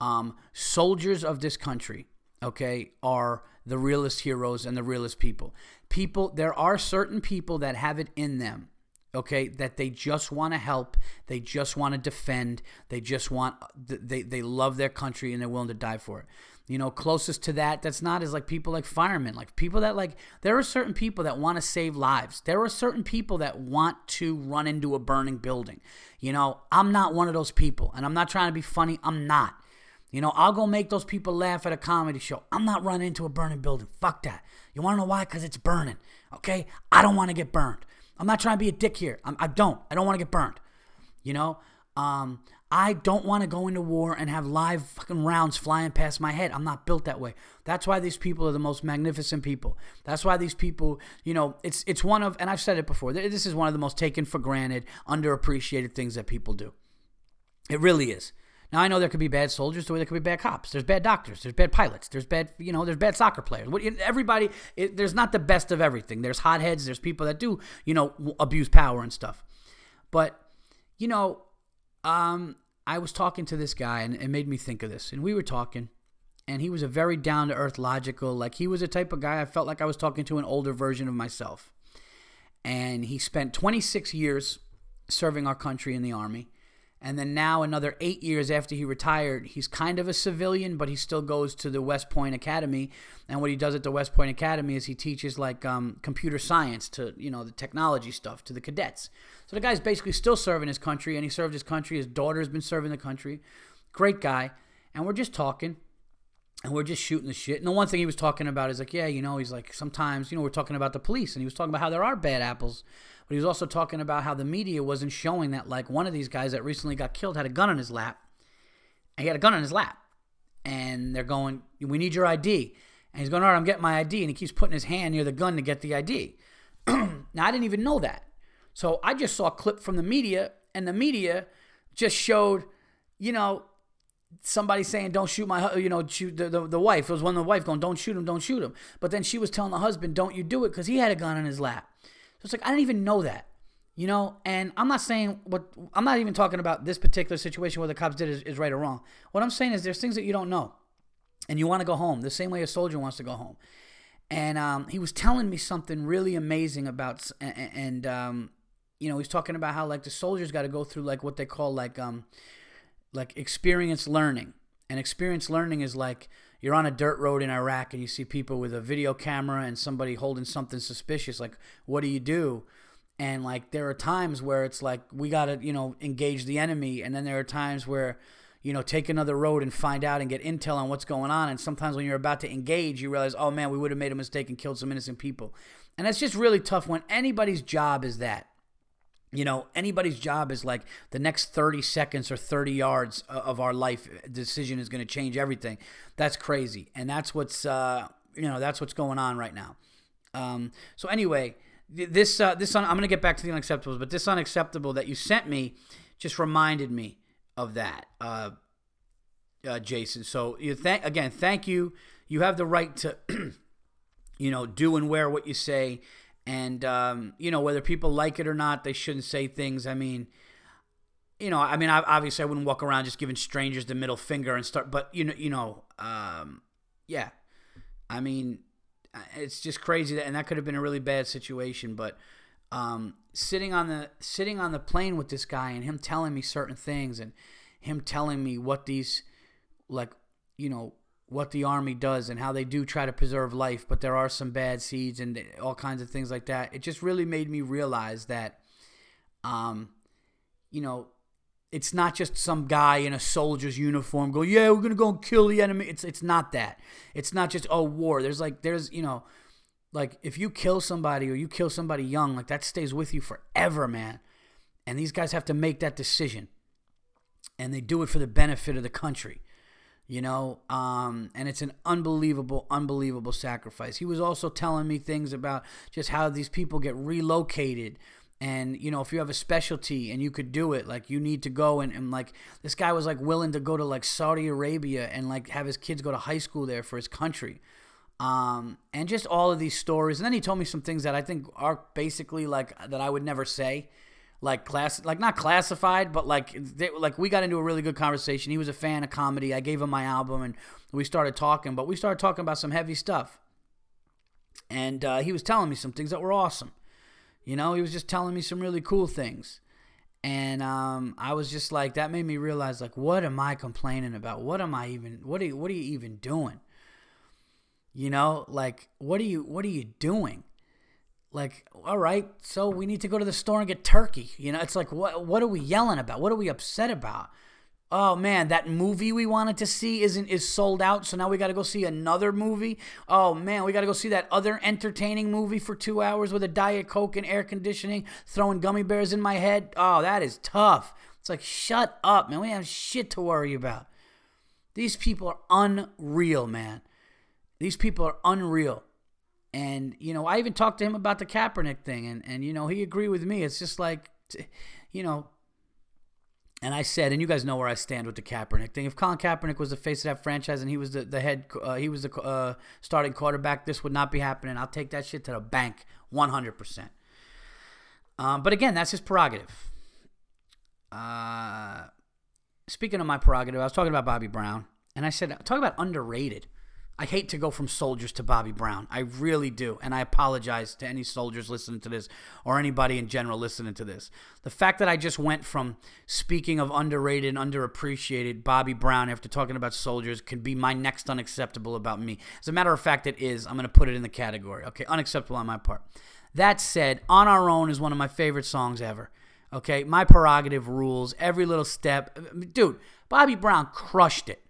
Um, soldiers of this country, okay, are the realest heroes and the realest people. People, there are certain people that have it in them, okay, that they just want to help, they just want to defend, they just want, they, they love their country and they're willing to die for it. You know, closest to that, that's not is like people like firemen, like people that like, there are certain people that want to save lives. There are certain people that want to run into a burning building. You know, I'm not one of those people, and I'm not trying to be funny, I'm not. You know, I'll go make those people laugh at a comedy show. I'm not running into a burning building. Fuck that. You want to know why? Because it's burning. Okay? I don't want to get burned. I'm not trying to be a dick here. I'm, I don't. I don't want to get burned. You know? Um, I don't want to go into war and have live fucking rounds flying past my head. I'm not built that way. That's why these people are the most magnificent people. That's why these people, you know, it's it's one of, and I've said it before. This is one of the most taken for granted, underappreciated things that people do. It really is. Now I know there could be bad soldiers, the way there could be bad cops. There's bad doctors. There's bad pilots. There's bad, you know, there's bad soccer players. Everybody, it, there's not the best of everything. There's hotheads. There's people that do, you know, abuse power and stuff. But, you know, um, I was talking to this guy, and it made me think of this. And we were talking, and he was a very down to earth, logical. Like he was a type of guy I felt like I was talking to an older version of myself. And he spent 26 years serving our country in the army and then now, another eight years after he retired, he's kind of a civilian, but he still goes to the West Point Academy. And what he does at the West Point Academy is he teaches like um, computer science to, you know, the technology stuff to the cadets. So the guy's basically still serving his country, and he served his country. His daughter's been serving the country. Great guy. And we're just talking and we're just shooting the shit. And the one thing he was talking about is like, yeah, you know, he's like, sometimes, you know, we're talking about the police, and he was talking about how there are bad apples but he was also talking about how the media wasn't showing that, like, one of these guys that recently got killed had a gun on his lap. And he had a gun on his lap. and they're going, "We need your ID." And he's going, "All right, I'm getting my ID," and he keeps putting his hand near the gun to get the ID. now I didn't even know that, so I just saw a clip from the media, and the media just showed, you know, somebody saying, "Don't shoot my," you know, shoot the, the, the wife. It was one of the wife going, "Don't shoot him, don't shoot him." But then she was telling the husband, "Don't you do it," because he had a gun in his lap. It's like I didn't even know that, you know. And I'm not saying what I'm not even talking about this particular situation where the cops did is, is right or wrong. What I'm saying is there's things that you don't know, and you want to go home the same way a soldier wants to go home. And um, he was telling me something really amazing about, and, and um, you know, he's talking about how like the soldiers got to go through like what they call like um like experience learning. And experience learning is like you're on a dirt road in Iraq and you see people with a video camera and somebody holding something suspicious. Like, what do you do? And like, there are times where it's like, we got to, you know, engage the enemy. And then there are times where, you know, take another road and find out and get intel on what's going on. And sometimes when you're about to engage, you realize, oh man, we would have made a mistake and killed some innocent people. And that's just really tough when anybody's job is that you know anybody's job is like the next 30 seconds or 30 yards of our life decision is going to change everything. That's crazy. And that's what's uh, you know that's what's going on right now. Um, so anyway this uh, this un- i'm going to get back to the unacceptables but this unacceptable that you sent me just reminded me of that uh, uh, jason. So you thank again thank you. You have the right to you know do and wear what you say and um, you know whether people like it or not, they shouldn't say things. I mean, you know, I mean, obviously, I wouldn't walk around just giving strangers the middle finger and start. But you know, you know, um, yeah. I mean, it's just crazy that, and that could have been a really bad situation. But um, sitting on the sitting on the plane with this guy and him telling me certain things and him telling me what these like you know what the army does and how they do try to preserve life, but there are some bad seeds and all kinds of things like that. It just really made me realize that, um, you know, it's not just some guy in a soldier's uniform go, yeah, we're gonna go and kill the enemy. It's it's not that. It's not just oh war. There's like there's you know, like if you kill somebody or you kill somebody young, like that stays with you forever, man. And these guys have to make that decision, and they do it for the benefit of the country you know um, and it's an unbelievable unbelievable sacrifice. He was also telling me things about just how these people get relocated. And you know if you have a specialty and you could do it like you need to go and, and like this guy was like willing to go to like saudi arabia and like have his kids go to high school there for his country. Um, and just all of these stories. And then he told me some things that i think are basically like that i would never say like class like not classified but like they, like we got into a really good conversation. He was a fan of comedy. I gave him my album and we started talking but we started talking about some heavy stuff. And uh, he was telling me some things that were awesome. You know he was just telling me some really cool things. And um, i was just like that made me realize like what am i complaining about? What am i even what are you what are you even doing? You know like what are you what are you doing like all right so we need to go to the store and get turkey. You know it's like what what are we yelling about? What are we upset about? Oh man that movie we wanted to see isn't is sold out so now we got to go see another movie? Oh man we got to go see that other entertaining movie for two hours with a diet coke and air conditioning throwing gummy bears in my head? Oh that is tough. It's like shut up man. We have shit to worry about. These people are unreal man. These people are unreal and, you know, I even talked to him about the Kaepernick thing, and, and you know, he agreed with me. It's just like, you know, and I said, and you guys know where I stand with the Kaepernick thing. If Colin Kaepernick was the face of that franchise and he was the, the head, uh, he was the uh, starting quarterback, this would not be happening. I'll take that shit to the bank 100%. Um, but again, that's his prerogative. Uh, speaking of my prerogative, I was talking about Bobby Brown, and I said, talk about underrated. I hate to go from soldiers to Bobby Brown. I really do. And I apologize to any soldiers listening to this or anybody in general listening to this. The fact that I just went from speaking of underrated and underappreciated Bobby Brown after talking about soldiers could be my next unacceptable about me. As a matter of fact, it is. I'm going to put it in the category. Okay, unacceptable on my part. That said, On Our Own is one of my favorite songs ever. Okay, my prerogative rules every little step. Dude, Bobby Brown crushed it.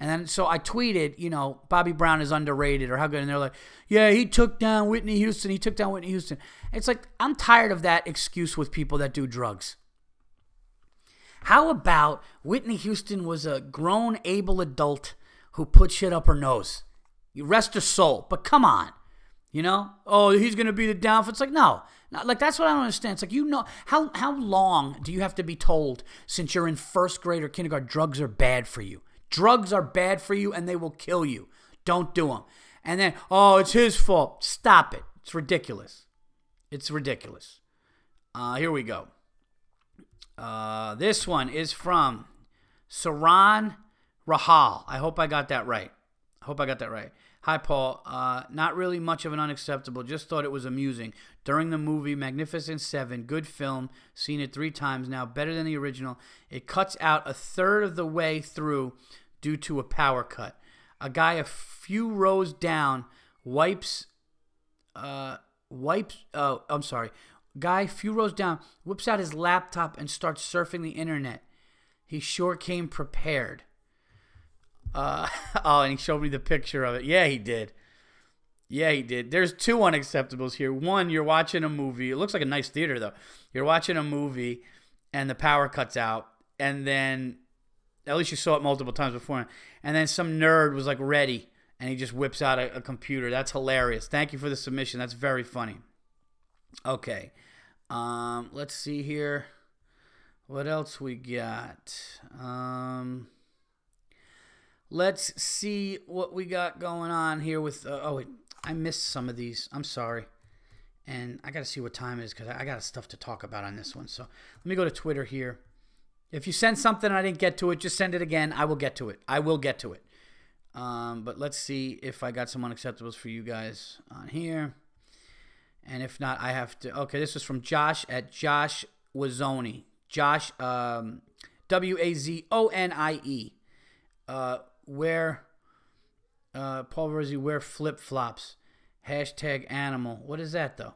And then so I tweeted, you know, Bobby Brown is underrated or how good. And they're like, yeah, he took down Whitney Houston. He took down Whitney Houston. It's like, I'm tired of that excuse with people that do drugs. How about Whitney Houston was a grown, able adult who put shit up her nose? You rest her soul, but come on. You know? Oh, he's gonna be the downfall. It's like no, Not, like that's what I don't understand. It's like you know how how long do you have to be told since you're in first grade or kindergarten drugs are bad for you? Drugs are bad for you and they will kill you. Don't do them. And then oh, it's his fault. Stop it. It's ridiculous. It's ridiculous. Uh, here we go. Uh, this one is from Saran Rahal. I hope I got that right. I hope I got that right. Hi, Paul. Uh, not really much of an unacceptable. Just thought it was amusing. During the movie Magnificent Seven, good film. Seen it three times now. Better than the original. It cuts out a third of the way through due to a power cut. A guy a few rows down wipes. Uh, wipes. Oh, I'm sorry. Guy few rows down whips out his laptop and starts surfing the internet. He sure came prepared. Uh, oh, and he showed me the picture of it. Yeah, he did. Yeah, he did. There's two unacceptables here. One, you're watching a movie. It looks like a nice theater, though. You're watching a movie, and the power cuts out, and then at least you saw it multiple times before, and then some nerd was like ready, and he just whips out a, a computer. That's hilarious. Thank you for the submission. That's very funny. Okay, um, let's see here. What else we got? Um. Let's see what we got going on here with. Uh, oh, wait, I missed some of these. I'm sorry. And I got to see what time it is because I got stuff to talk about on this one. So let me go to Twitter here. If you send something I didn't get to it, just send it again. I will get to it. I will get to it. Um, but let's see if I got some unacceptables for you guys on here. And if not, I have to. Okay, this was from Josh at Josh Wazonie. Josh, um, W A Z O N I E. Uh, wear uh, Paul Virzi wear flip flops. Hashtag animal. What is that though?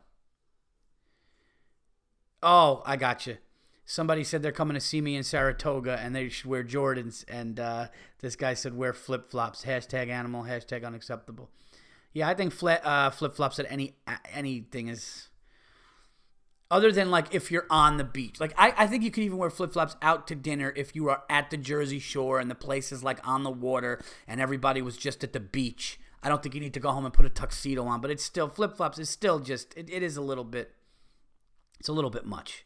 Oh, I got you. Somebody said they're coming to see me in Saratoga and they should wear Jordans. And uh, this guy said wear flip flops. Hashtag animal. Hashtag unacceptable. Yeah, I think flat, uh, flip flops at any anything is other than like if you're on the beach. Like I, I think you could even wear flip flops out to dinner if you are at the Jersey Shore and the place is like on the water and everybody was just at the beach. I don't think you need to go home and put a tuxedo on, but it's still flip flops is still just it, it is a little bit it's a little bit much.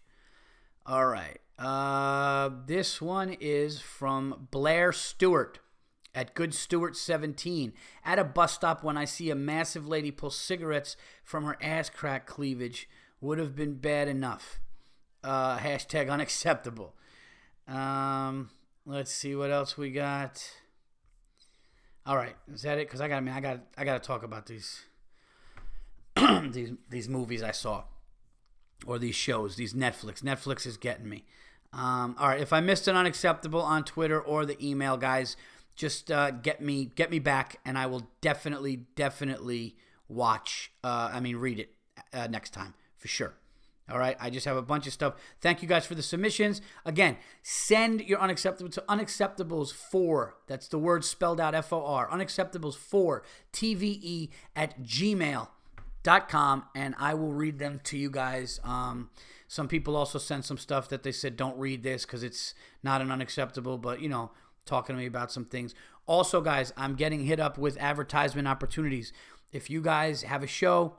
All right. Uh, this one is from Blair Stewart at Good Stewart 17. At a bus stop when I see a massive lady pull cigarettes from her ass crack cleavage would have been bad enough. Uh, hashtag unacceptable. Um, let's see what else we got. All right, is that it? Because I got, I mean, I got, I got to talk about these, these, these movies I saw, or these shows, these Netflix. Netflix is getting me. Um, all right, if I missed an unacceptable on Twitter or the email, guys, just uh, get me, get me back, and I will definitely, definitely watch. Uh, I mean, read it uh, next time for sure. All right, I just have a bunch of stuff. Thank you guys for the submissions. Again, send your unacceptable to unacceptables for that's the word spelled out F O R unacceptables for TVE at gmail.com and I will read them to you guys. Um, some people also sent some stuff that they said don't read this because it's not an unacceptable, but you know, talking to me about some things. Also, guys, I'm getting hit up with advertisement opportunities. If you guys have a show,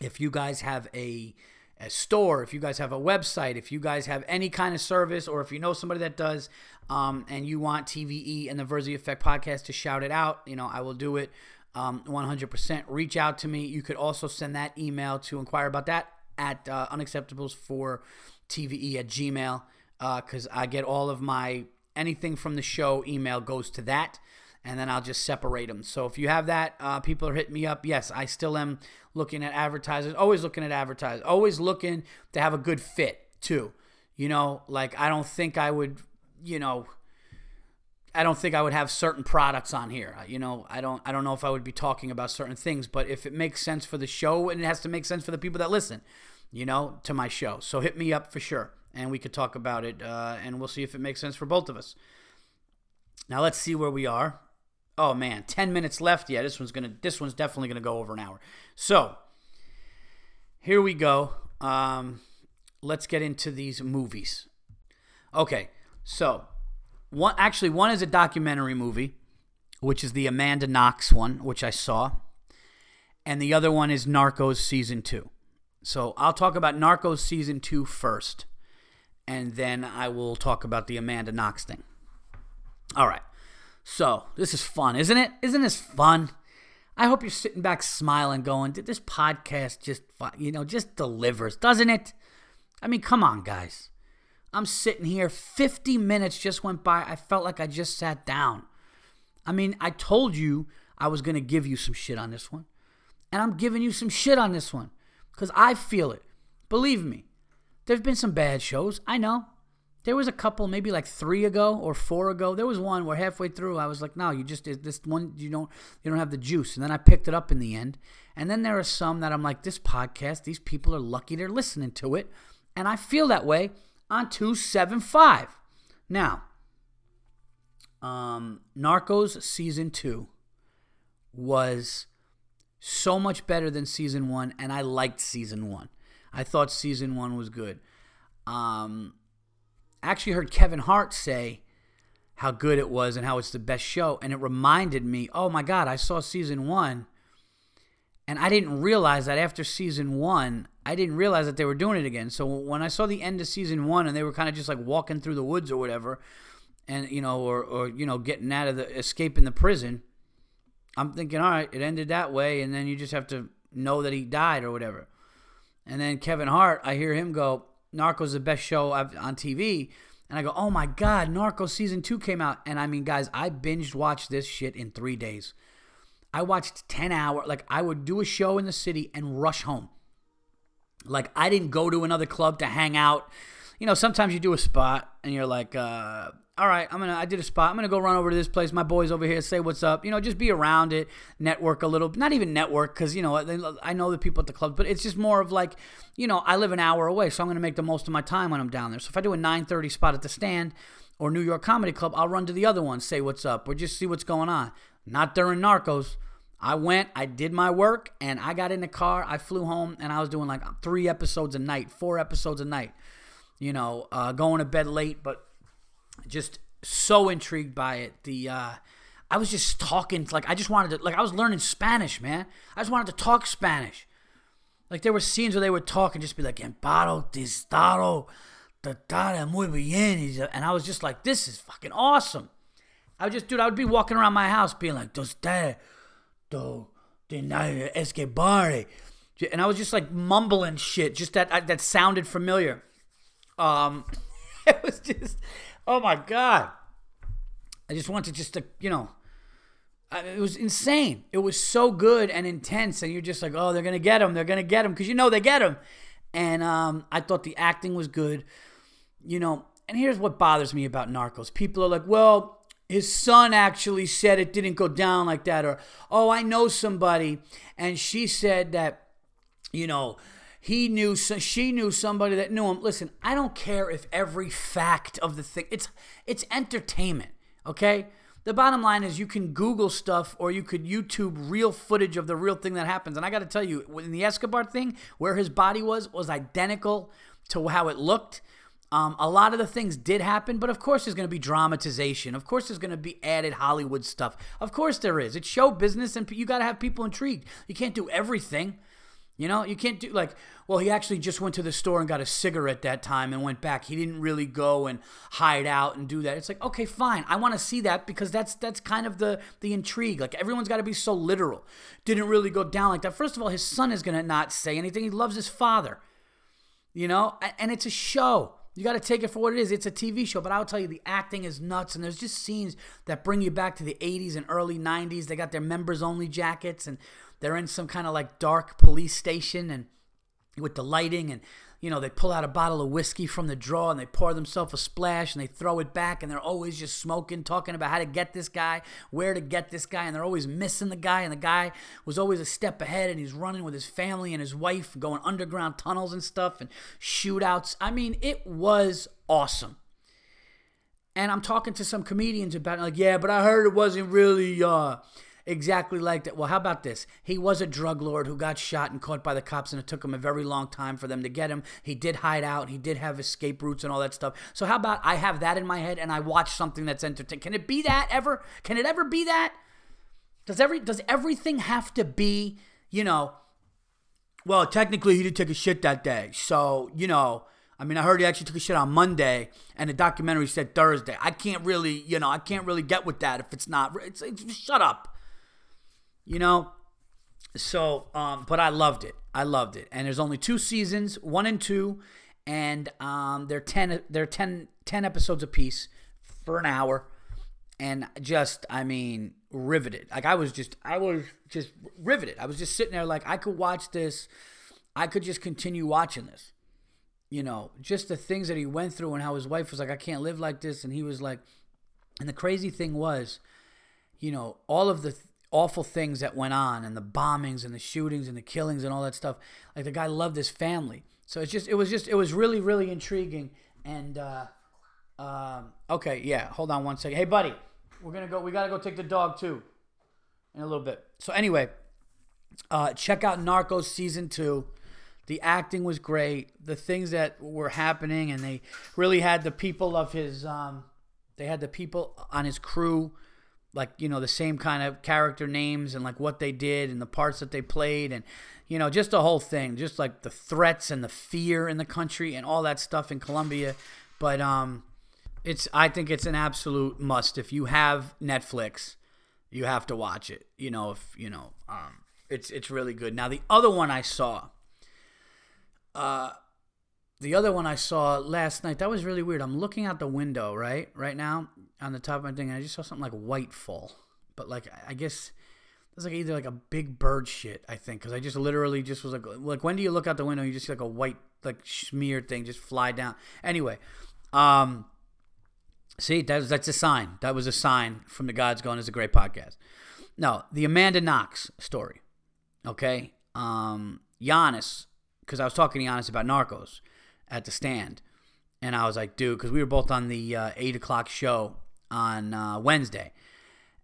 if you guys have a, a store, if you guys have a website, if you guys have any kind of service, or if you know somebody that does, um, and you want TVE and the Virzi Effect podcast to shout it out, you know, I will do it um, 100%. Reach out to me. You could also send that email to inquire about that at uh, unacceptables for TVE at Gmail because uh, I get all of my anything from the show email goes to that and then I'll just separate them. So if you have that, uh, people are hitting me up. Yes, I still am looking at advertisers, always looking at advertisers, always looking to have a good fit too. You know, like I don't think I would, you know, I don't think I would have certain products on here. You know, I don't I don't know if I would be talking about certain things, but if it makes sense for the show and it has to make sense for the people that listen, you know, to my show. So hit me up for sure, and we could talk about it, uh, and we'll see if it makes sense for both of us. Now let's see where we are. Oh man, 10 minutes left. Yeah, this one's to this one's definitely to go over an hour. So, here we go. Um let's get into these movies. Okay. So, one actually one is a documentary movie, which is the Amanda Knox one, which I saw, and the other one is Narcos season two. So I'll talk about Narcos season two first, and then I will talk about the Amanda Knox thing. All right. So this is fun, isn't it? Isn't this fun? I hope you're sitting back smiling, going, "Did this podcast just, you know, just delivers, doesn't it?" I mean, come on, guys. I'm sitting here, 50 minutes just went by. I felt like I just sat down. I mean, I told you I was going to give you some shit on this one. And I'm giving you some shit on this one because I feel it. Believe me, there's been some bad shows. I know. There was a couple, maybe like three ago or four ago. There was one where halfway through I was like, "No, you just this one you don't you don't have the juice." And then I picked it up in the end. And then there are some that I'm like, "This podcast, these people are lucky they're listening to it," and I feel that way on 275. Now, um, Narcos season two was so much better than season one, and I liked season one. I thought season one was good. Um, actually heard Kevin Hart say how good it was and how it's the best show, and it reminded me, oh my God, I saw season one, and I didn't realize that after season one, I didn't realize that they were doing it again. So when I saw the end of season one and they were kind of just like walking through the woods or whatever, and you know, or or you know, getting out of the escaping the prison, I'm thinking, all right, it ended that way, and then you just have to know that he died or whatever. And then Kevin Hart, I hear him go, Narcos is the best show I've, on TV. And I go, oh my God, Narcos season two came out. And I mean, guys, I binged watched this shit in three days. I watched 10 hour, like I would do a show in the city and rush home. Like I didn't go to another club to hang out. You know, sometimes you do a spot and you're like, uh, all right, I'm gonna I did a spot. I'm gonna go run over to this place. My boys over here say what's up. You know, just be around it, network a little. Not even network because you know I know the people at the club, but it's just more of like, you know, I live an hour away, so I'm gonna make the most of my time when I'm down there. So if I do a 9:30 spot at the stand or New York Comedy Club, I'll run to the other one, say what's up, or just see what's going on. Not during Narcos. I went, I did my work, and I got in the car. I flew home, and I was doing like three episodes a night, four episodes a night. You know, uh, going to bed late, but just so intrigued by it. The uh, I was just talking, like I just wanted to, like I was learning Spanish, man. I just wanted to talk Spanish. Like there were scenes where they would talk and just be like, "Emparo tistaro, tatada muy bien," and I was just like, "This is fucking awesome." I would just, dude, I would be walking around my house being like, "Dos do de escobar," and I was just like mumbling shit, just that that sounded familiar. Um, it was just, oh my god! I just wanted just to, you know, it was insane. It was so good and intense, and you're just like, oh, they're gonna get him, they're gonna get him, because you know they get him. And um, I thought the acting was good, you know. And here's what bothers me about Narcos: people are like, well, his son actually said it didn't go down like that, or oh, I know somebody, and she said that, you know, he knew, so she knew somebody that knew him. Listen, I don't care if every fact of the thing. It's it's entertainment, okay. The bottom line is you can Google stuff or you could YouTube real footage of the real thing that happens. And I got to tell you, in the Escobar thing, where his body was was identical to how it looked. Um, a lot of the things did happen, but of course there's going to be dramatization. Of course there's going to be added Hollywood stuff. Of course there is. It's show business, and you got to have people intrigued. You can't do everything. You know, you can't do like, well, he actually just went to the store and got a cigarette that time and went back. He didn't really go and hide out and do that. It's like, okay, fine. I want to see that because that's that's kind of the the intrigue. Like everyone's got to be so literal. Didn't really go down like that. First of all, his son is going to not say anything. He loves his father. You know, and it's a show. You got to take it for what it is. It's a TV show, but I'll tell you, the acting is nuts, and there's just scenes that bring you back to the 80s and early 90s. They got their members only jackets, and they're in some kind of like dark police station, and with the lighting, and you know, they pull out a bottle of whiskey from the drawer and they pour themselves a splash and they throw it back and they're always just smoking, talking about how to get this guy, where to get this guy, and they're always missing the guy. And the guy was always a step ahead and he's running with his family and his wife, going underground tunnels and stuff and shootouts. I mean, it was awesome. And I'm talking to some comedians about it, like, yeah, but I heard it wasn't really uh exactly like that. Well, how about this? He was a drug lord who got shot and caught by the cops, and it took him a very long time for them to get him. He did hide out. He did have escape routes and all that stuff. So how about I have that in my head and I watch something that's entertaining? Can it be that ever? Can it ever be that? Does every does everything have to be, you know? Well, technically, he did take a shit that day, so you know I mean, I heard he actually took a shit on Monday, and the documentary said Thursday. I can't really, you know, I can't really get with that if it's not. It's, it's shut up. You know. So, um, but I loved it. I loved it, and there's only two seasons, one and two, and um, they're ten. They're 10, 10 episodes piece for an hour, and just, I mean, riveted. Like I was just, I was just riveted. I was just sitting there, like I could watch this. I could just continue watching this you know, just the things that he went through and how his wife was like, I can't live like this. And he was like, and the crazy thing was, you know, all of the th- awful things that went on and the bombings and the shootings and the killings and all that stuff. Like the guy loved his family. So it's just, it was just, it was really, really intriguing. And, uh, um, okay, yeah, hold on one second. Hey, buddy, we're going to go, we got to go take the dog too in a little bit. So anyway, uh, check out Narcos season two. The acting was great. The things that were happening, and they really had the people of his. Um, they had the people on his crew, like you know the same kind of character names and like what they did and the parts that they played and you know just the whole thing, just like the threats and the fear in the country and all that stuff in Colombia. But um, it's I think it's an absolute must. If you have Netflix, you have to watch it. You know if you know um, it's it's really good. Now the other one I saw uh, the other one I saw last night, that was really weird. I'm looking out the window, right? Right now on the top of my thing, I just saw something like white fall. But like, I guess it's like either like a big bird shit, I think. Because I just literally just was like, like, when do you look out the window you just see like a white, like smear thing just fly down? Anyway, um, see, that's, that's a sign. That was a sign from the gods going, it's a great podcast. No, the Amanda Knox story. Okay. Um, Yannis because I was talking to Yannis about Narcos at the stand, and I was like, dude, because we were both on the uh, eight o'clock show on uh, Wednesday,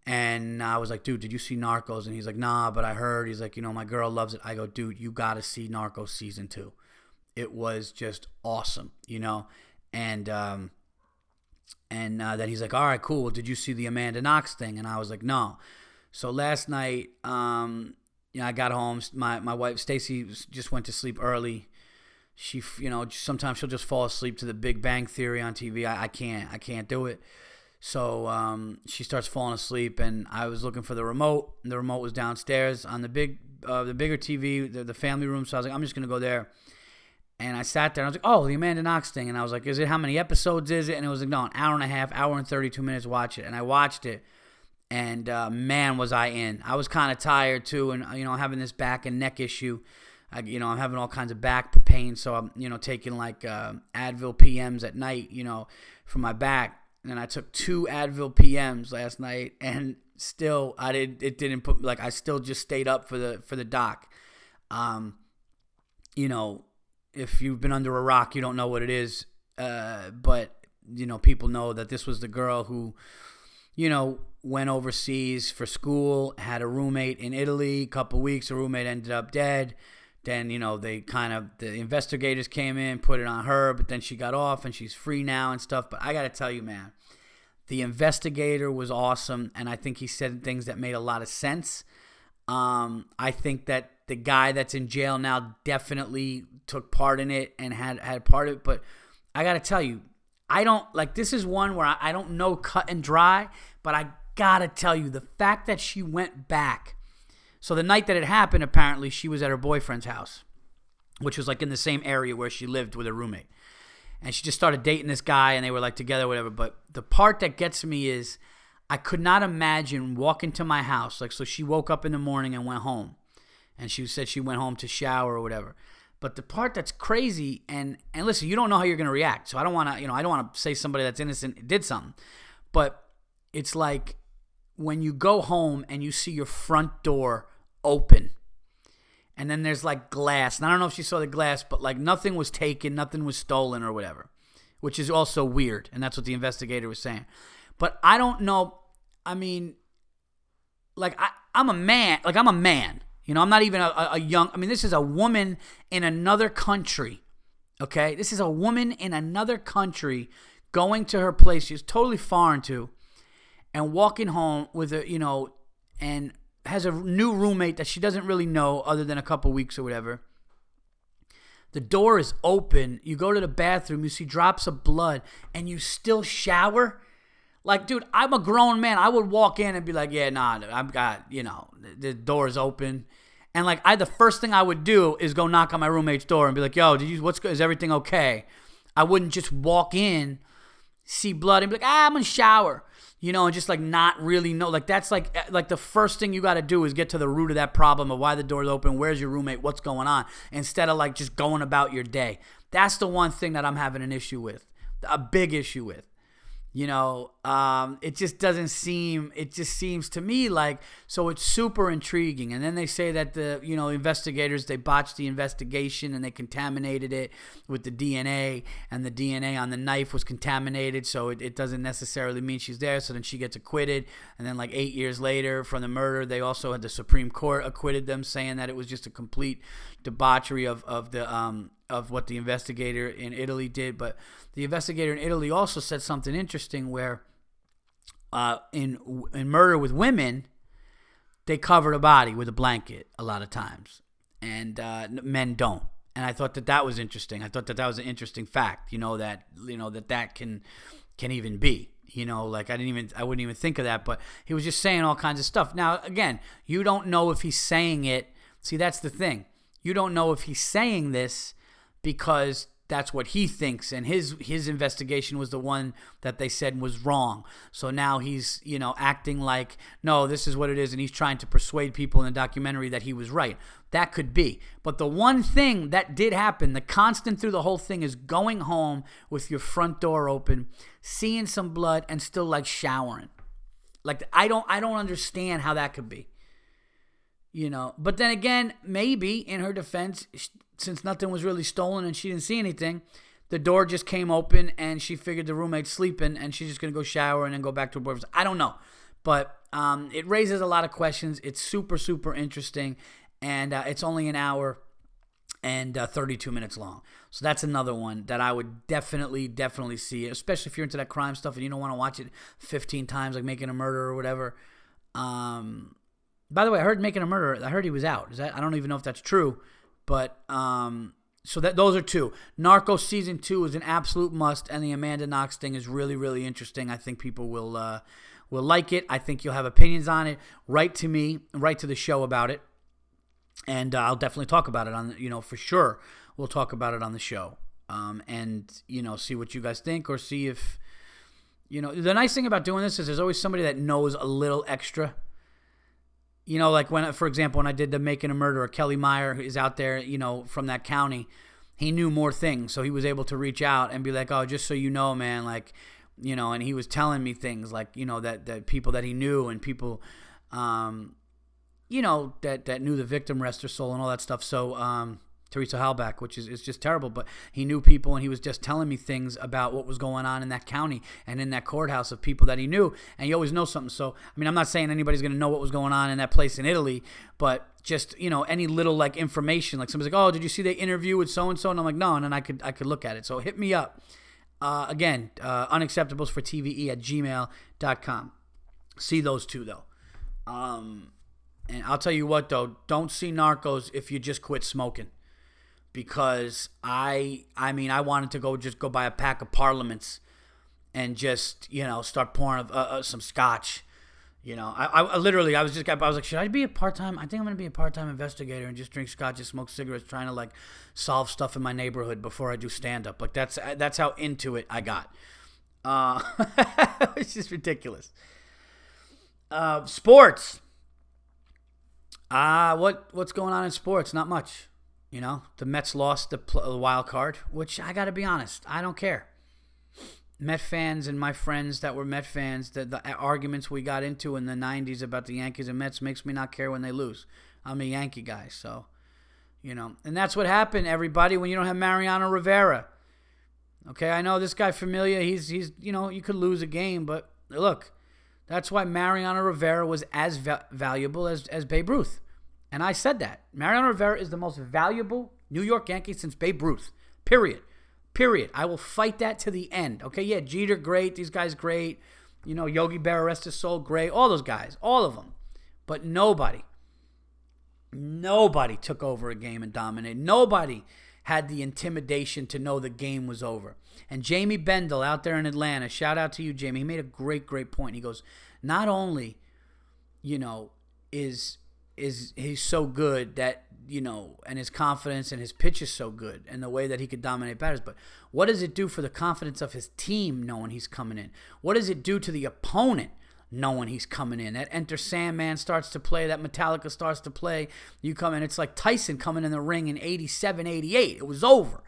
and I was like, dude, did you see Narcos? And he's like, nah, but I heard. He's like, you know, my girl loves it. I go, dude, you got to see Narcos season two. It was just awesome, you know, and um, and uh, then he's like, all right, cool. Did you see the Amanda Knox thing? And I was like, no. So last night, um, you know, I got home. My my wife Stacy just went to sleep early. She, you know, sometimes she'll just fall asleep to the Big Bang Theory on TV. I, I can't, I can't do it. So um, she starts falling asleep, and I was looking for the remote. And the remote was downstairs on the big, uh, the bigger TV, the, the family room. So I was like, I'm just gonna go there. And I sat there and I was like, oh, the Amanda Knox thing. And I was like, is it how many episodes is it? And it was like, no, an hour and a half, hour and 32 minutes, watch it. And I watched it and uh, man, was I in. I was kind of tired too, and you know, having this back and neck issue. I, you know, I'm having all kinds of back pain, so I'm, you know, taking like uh, Advil PMs at night, you know, for my back. And I took two Advil PMs last night, and still, I did. It didn't put like I still just stayed up for the for the doc. Um, you know, if you've been under a rock, you don't know what it is. Uh, but you know, people know that this was the girl who, you know, went overseas for school, had a roommate in Italy, a couple weeks, a roommate ended up dead. Then, you know, they kind of, the investigators came in, put it on her, but then she got off and she's free now and stuff. But I got to tell you, man, the investigator was awesome. And I think he said things that made a lot of sense. Um, I think that the guy that's in jail now definitely took part in it and had, had part of it. But I got to tell you, I don't like this is one where I, I don't know cut and dry, but I gotta tell you, the fact that she went back. So the night that it happened, apparently she was at her boyfriend's house, which was like in the same area where she lived with her roommate. And she just started dating this guy and they were like together, whatever. But the part that gets me is I could not imagine walking to my house. Like, so she woke up in the morning and went home. And she said she went home to shower or whatever. But the part that's crazy, and and listen, you don't know how you're gonna react. So I don't wanna, you know, I don't wanna say somebody that's innocent did something. But it's like when you go home and you see your front door open and then there's like glass and i don't know if she saw the glass but like nothing was taken nothing was stolen or whatever which is also weird and that's what the investigator was saying but i don't know i mean like i I'm a man. Like I'm a man. You know, I'm not even a, a young. I mean, this is a woman in another country. Okay, this is a woman in another country going to her place she's totally foreign to, and walking home with a you know, and has a new roommate that she doesn't really know other than a couple weeks or whatever. The door is open. You go to the bathroom, you see drops of blood, and you still shower. Like, dude, I'm a grown man. I would walk in and be like, yeah, nah, I've got, you know, the door is open. And like, I, the first thing I would do is go knock on my roommate's door and be like, yo, did you, what's good? Is everything okay? I wouldn't just walk in, see blood, and be like, ah, I'm gonna shower you know, and just like not really know. Like that's like eh, like the first thing you got to do is get to the root of that problem of why the door's open, where's your roommate, what's going on, instead of like just going about your day. That's the one thing that I'm having an issue with, a big issue with. You know, um, it just doesn't seem. It just seems to me like so. It's super intriguing, and then they say that the you know investigators they botched the investigation and they contaminated it with the DNA, and the DNA on the knife was contaminated, so it, it doesn't necessarily mean she's there. So then she gets acquitted, and then like eight years later from the murder, they also had the Supreme Court acquitted them, saying that it was just a complete debauchery of of the um of what the investigator in Italy did, but the investigator in Italy also said something interesting where uh, in in murder with women, they cover the body with a blanket a lot of times, and uh, men don't. And I thought that that was interesting. I thought that that was an interesting fact. You know that you know that that can can even be. You know, like I didn't even I wouldn't even think of that, but he was just saying all kinds of stuff. Now, again, you don't know if he's saying it. See, that's the thing. You don't know if he's saying this because that's what he thinks and his his investigation was the one that they said was wrong. So now he's you know acting like no this is what it is and he's trying to persuade people in the documentary that he was right. That could be. But the one thing that did happen the constant through the whole thing is going home with your front door open seeing some blood and still like showering. Like i don't i don't understand how that could be you know but then again maybe in her defense since nothing was really stolen and she didn't see anything, the door just came open and she figured the roommate's sleeping and she's just gonna go shower and then go back to her boyfriend. I don't know, but um, it raises a lot of questions. It's super super interesting, and uh, it's only an hour and uh, 32 minutes long. So that's another one that I would definitely definitely see, especially if you're into that crime stuff and you don't want to watch it 15 times, like making a murder or whatever. Um, by the way, I heard making a murder. I heard he was out. Is that I don't even know if that's true. But um, so that those are two. Narcos season two is an absolute must, and the Amanda Knox thing is really really interesting. I think people will uh, will like it. I think you'll have opinions on it. Write to me, write to the show about it, and uh, I'll definitely talk about it on you know for sure. We'll talk about it on the show, um, and you know see what you guys think or see if you know the nice thing about doing this is there's always somebody that knows a little extra you know, like when, for example, when I did the Making a Murderer, Kelly Meyer is out there, you know, from that county. He knew more things, so he was able to reach out and be like, "Oh, just so you know, man, like, you know," and he was telling me things like, you know, that that people that he knew and people, um, you know, that that knew the victim, rest her soul, and all that stuff. So, um, Teresa Halbach, which is, is just terrible. But he knew people and he was just telling me things about what was going on in that county and in that courthouse of people that he knew. And you always know something. So, I mean, I'm not saying anybody's going to know what was going on in that place in Italy, but just, you know, any little like information, like somebody's like, oh, did you see the interview with so and so? And I'm like, no. And then I could, I could look at it. So hit me up. Uh, again, uh, unacceptables for TVE at gmail.com. See those two, though. Um, and I'll tell you what, though, don't see Narcos if you just quit smoking because I I mean I wanted to go just go buy a pack of parliaments and just you know start pouring uh, uh, some scotch. You know, I, I, literally I was just I was like, should I be a part time? I think I'm gonna be a part time investigator and just drink scotch and smoke cigarettes, trying to like solve stuff in my neighborhood before I do stand up. Like that's that's how into it I got. Uh, it's just ridiculous. Uh, sports. Ah, uh, what what's going on in sports? Not much. You know, the Mets lost the, pl- wild card, which I got to be honest, I don't care. Met fans and my friends that were Met fans, the, the arguments we got into in the 90s about the Yankees and Mets makes me not care when they lose. I'm a Yankee guy, so, you know. And that's what happened, everybody, when you don't have Mariano Rivera. Okay, I know this guy Familia, he's, he's you know, you could lose a game, but look, That's why Mariano Rivera was as va- valuable as, as Babe Ruth. And I said that. Mariano Rivera is the most valuable New York Yankee since Babe Ruth. Period. Period. I will fight that to the end. Okay, yeah, Jeter, great. These guys, great. You know, Yogi Berra, rest his soul, great. All those guys, all of them. But nobody, nobody took over a game and dominated. Nobody had the intimidation to know the game was over. And Jamie Bendel out there in Atlanta, shout out to you, Jamie. He made a great, great point. He goes, not only, you know, is is he's so good that you know, and his confidence and his pitch is so good and the way that he could dominate batters. But what does it do for the confidence of his team knowing he's coming in? What does it do to the opponent knowing he's coming in? That Enter Sandman starts to play, that Metallica starts to play. You come in, it's like Tyson coming in the ring in 87, 88. It was over.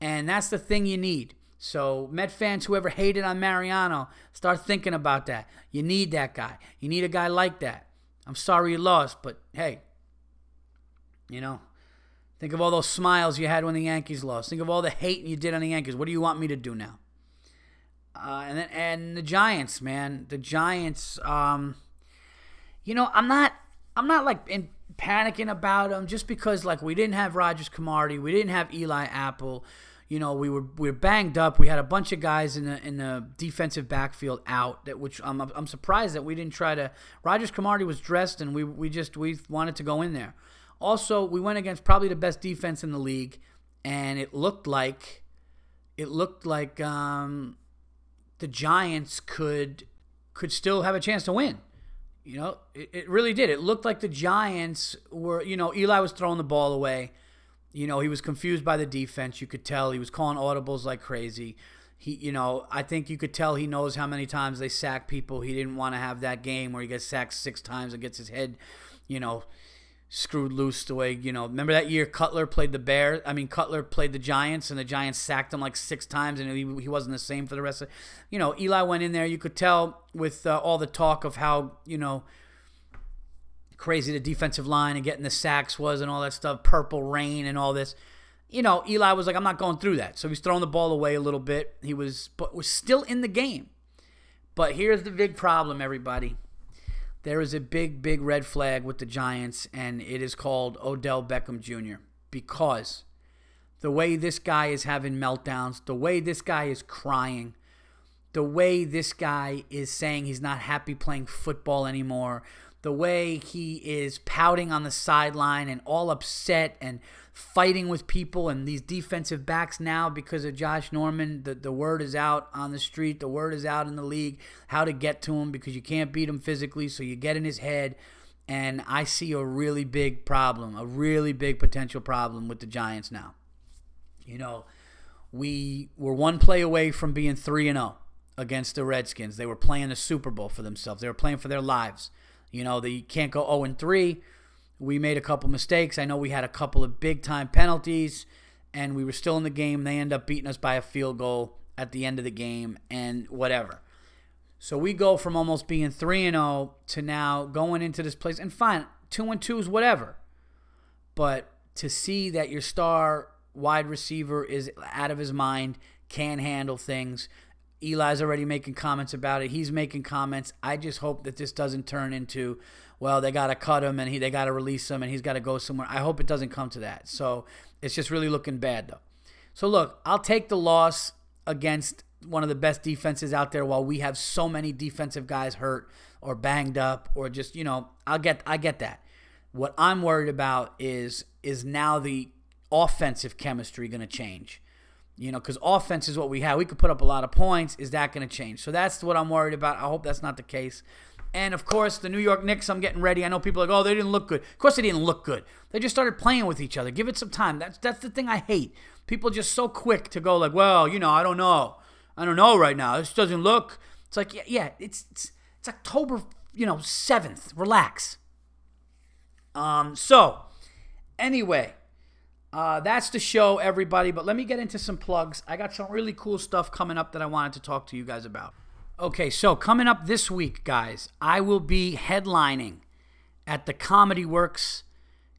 And that's the thing you need. So, Met fans, whoever hated on Mariano, start thinking about that. You need that guy. You need a guy like that. I'm sorry you lost, but hey, you know, think of all those smiles you had when the Yankees lost. Think of all the hate you did on the Yankees. What do you want me to do now? Uh, and then, and the Giants, man, the Giants. Um, you know, I'm not, I'm not like in panicking about them just because like we didn't have Rodgers-Cromartie, we didn't have Eli Apple. You know, we were we were banged up. We had a bunch of guys in the in the defensive backfield out. That which I'm I'm surprised that we didn't try to. Rodgers-Cromartie was dressed, and we we just we wanted to go in there. Also, we went against probably the best defense in the league, and it looked like it looked like um, the Giants could could still have a chance to win. You know, it, it really did. It looked like the Giants were. You know, Eli was throwing the ball away. You know, he was confused by the defense. You could tell he was calling audibles like crazy. He, you know, I think you could tell he knows how many times they sack people. He didn't want to have that game where he gets sacked six times and gets his head, you know, screwed loose the way you know. Remember that year Cutler played the Bears. I mean Cutler played the Giants, and the Giants sacked him like six times, and he, he wasn't the same for the rest of. You know, Eli went in there. You could tell with uh, all the talk of how you know crazy the defensive line and getting the sacks was and all that stuff, purple rain and all this. You know, Eli was like, I'm not going through that. So he's throwing the ball away a little bit. He was, but was still in the game. But here's the big problem, everybody there is a big, big red flag with the Giants, and it is called Odell Beckham Jr. Because the way this guy is having meltdowns, the way this guy is crying, the way this guy is saying he's not happy playing football anymore, the way he is pouting on the sideline and all upset and fighting with people and these defensive backs now because of Josh Norman. The, the word is out on the street, the word is out in the league how to get to him because you can't beat him physically, so you get in his head. And I see a really big problem, a really big potential problem with the Giants now. You know, we were one play away from being 3 and 0 against the Redskins. They were playing the Super Bowl for themselves. They were playing for their lives. You know, they can't go 0 and 3 we made a couple mistakes. I know we had a couple of big time penalties, and we were still in the game. They end up beating us by a field goal at the end of the game, and whatever. So we go from almost being 3 and 0 to now going into this place, and fine, 2 and 2 is whatever. But to see that your star wide receiver is out of his mind, can't handle things. Eli's already making comments about it. He's making comments. I just hope that this doesn't turn into well, they got to cut him and he they got to release him and he's got to go somewhere. I hope it doesn't come to that. So it's just really looking bad though. So look, I'll take the loss against one of the best defenses out there while we have so many defensive guys hurt or banged up or just, you know, I'll get I get that. What I'm worried about is is now the offensive chemistry going to change. You know, because offense is what we have. We could put up a lot of points. Is that going to change? So that's what I'm worried about. I hope that's not the case. And of course, the New York Knicks, I'm getting ready. I know people are like, oh, they didn't look good. Of course, they didn't look good. They just started playing with each other. Give it some time. That's that's the thing I hate. People just so quick to go like, well, you know, I don't know, I don't know right now. This doesn't look. It's like, yeah, yeah it's it's, it's October, you know, seventh. Relax. Um. So, anyway, uh, that's the show, everybody. But let me get into some plugs. I got some really cool stuff coming up that I wanted to talk to you guys about. Okay, so coming up this week, guys, I will be headlining at the Comedy Works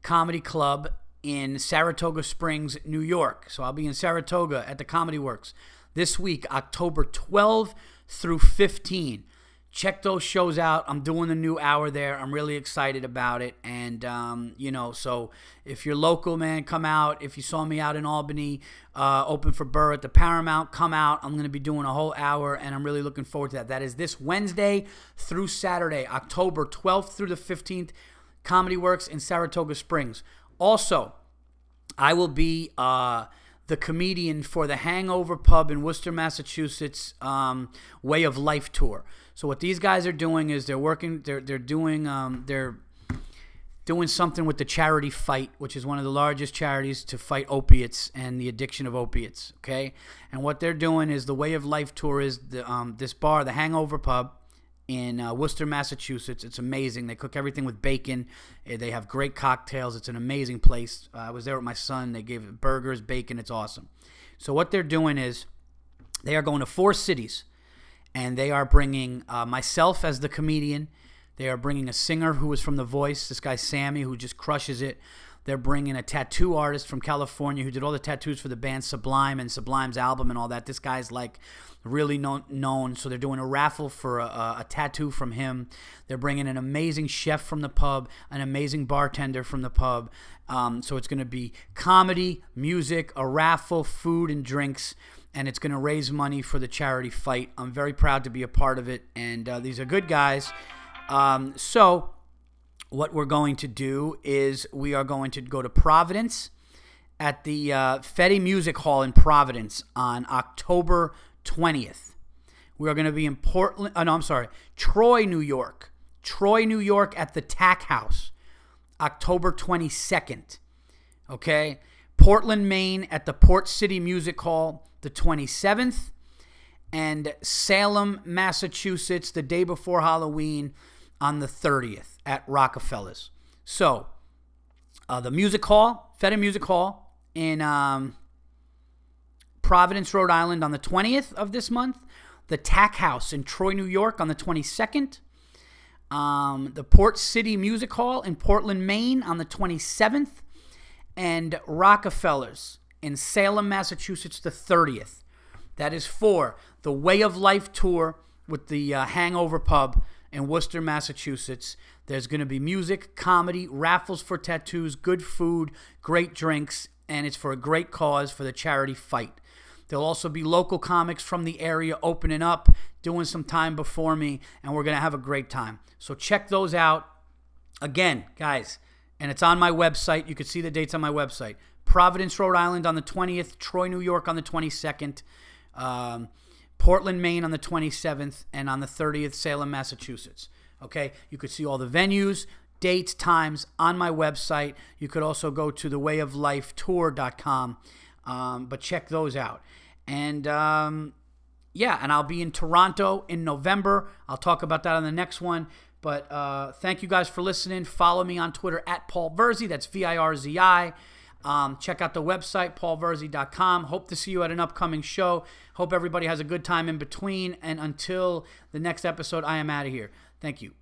Comedy Club in Saratoga Springs, New York. So I'll be in Saratoga at the Comedy Works this week, October 12 through 15. Check those shows out. I'm doing the new hour there. I'm really excited about it. And, um, you know, so if you're local, man, come out. If you saw me out in Albany, uh, open for Burr at the Paramount, come out. I'm going to be doing a whole hour, and I'm really looking forward to that. That is this Wednesday through Saturday, October 12th through the 15th, Comedy Works in Saratoga Springs. Also, I will be. Uh, the comedian for the Hangover Pub in Worcester, Massachusetts, um, Way of Life tour. So what these guys are doing is they're working, they're they're doing, um, they're doing something with the charity fight, which is one of the largest charities to fight opiates and the addiction of opiates. Okay, and what they're doing is the Way of Life tour is the um, this bar, the Hangover Pub in uh, Worcester, Massachusetts. It's amazing. They cook everything with bacon. Eh, they have great cocktails. It's an amazing place. Uh, I was there with my son. They gave burgers, bacon. It's awesome. So what they're doing is they are going to four cities, and they are bringing uh, myself as the comedian. They are bringing a singer who is from The Voice. This guy Sammy, who just crushes it. They're bringing a tattoo artist from California who did all the tattoos for the band Sublime and Sublime's album and all that. This guy's like really known. So they're doing a raffle for a, a, tattoo from him. They're bringing an amazing chef from the pub, an amazing bartender from the pub. Um, so it's going to be comedy, music, a raffle, food, and drinks. And it's going to raise money for the charity fight. I'm very proud to be a part of it. And uh, these are good guys. Um, so, what we're going to do is we are going to go to Providence at the uh, Fête Music Hall in Providence on October 20th. We are going to be in Portland. Oh, no, I'm sorry. Troy, New York. Troy, New York at the Tack House, October 22nd. Okay. Portland, Maine at the Port City Music Hall, the 27th. And Salem, Massachusetts, the day before Halloween on the 30th at Rockafellas. So, uh, the Music Hall, Fête Music Hall in um, Providence, Rhode Island on the 20th of this month, the Tack House in Troy, New York on the 22nd, um, the Port City Music Hall in Portland, Maine on the 27th, and Rockafellas in Salem, Massachusetts the 30th. That is for the Way of Life tour with the uh, Hangover Pub in Worcester, Massachusetts. There's going to be music, comedy, raffles for tattoos, good food, great drinks, and it's for a great cause for the charity fight. There'll also be local comics from the area opening up, doing some time before me, and we're going to have a great time. So check those out. Again, guys, and it's on my website. You can see the dates on my website. Providence, Rhode Island on the 20th, Troy, New York on the 22nd, um, Portland, Maine on the 27th, and on the 30th, Salem, Massachusetts. Okay, you could see all the venues, dates, times on my website. You could also go to thewayoflifetour.com, um, but check those out. And um, yeah, and I'll be in Toronto in November. I'll talk about that on the next one. But uh, thank you guys for listening. Follow me on Twitter at Paul Virzi. That's V I R Z I. Um, check out the website, paulvirzi.com. Hope to see you at an upcoming show. Hope everybody has a good time in between. And until the next episode, I am out of here. Thank you.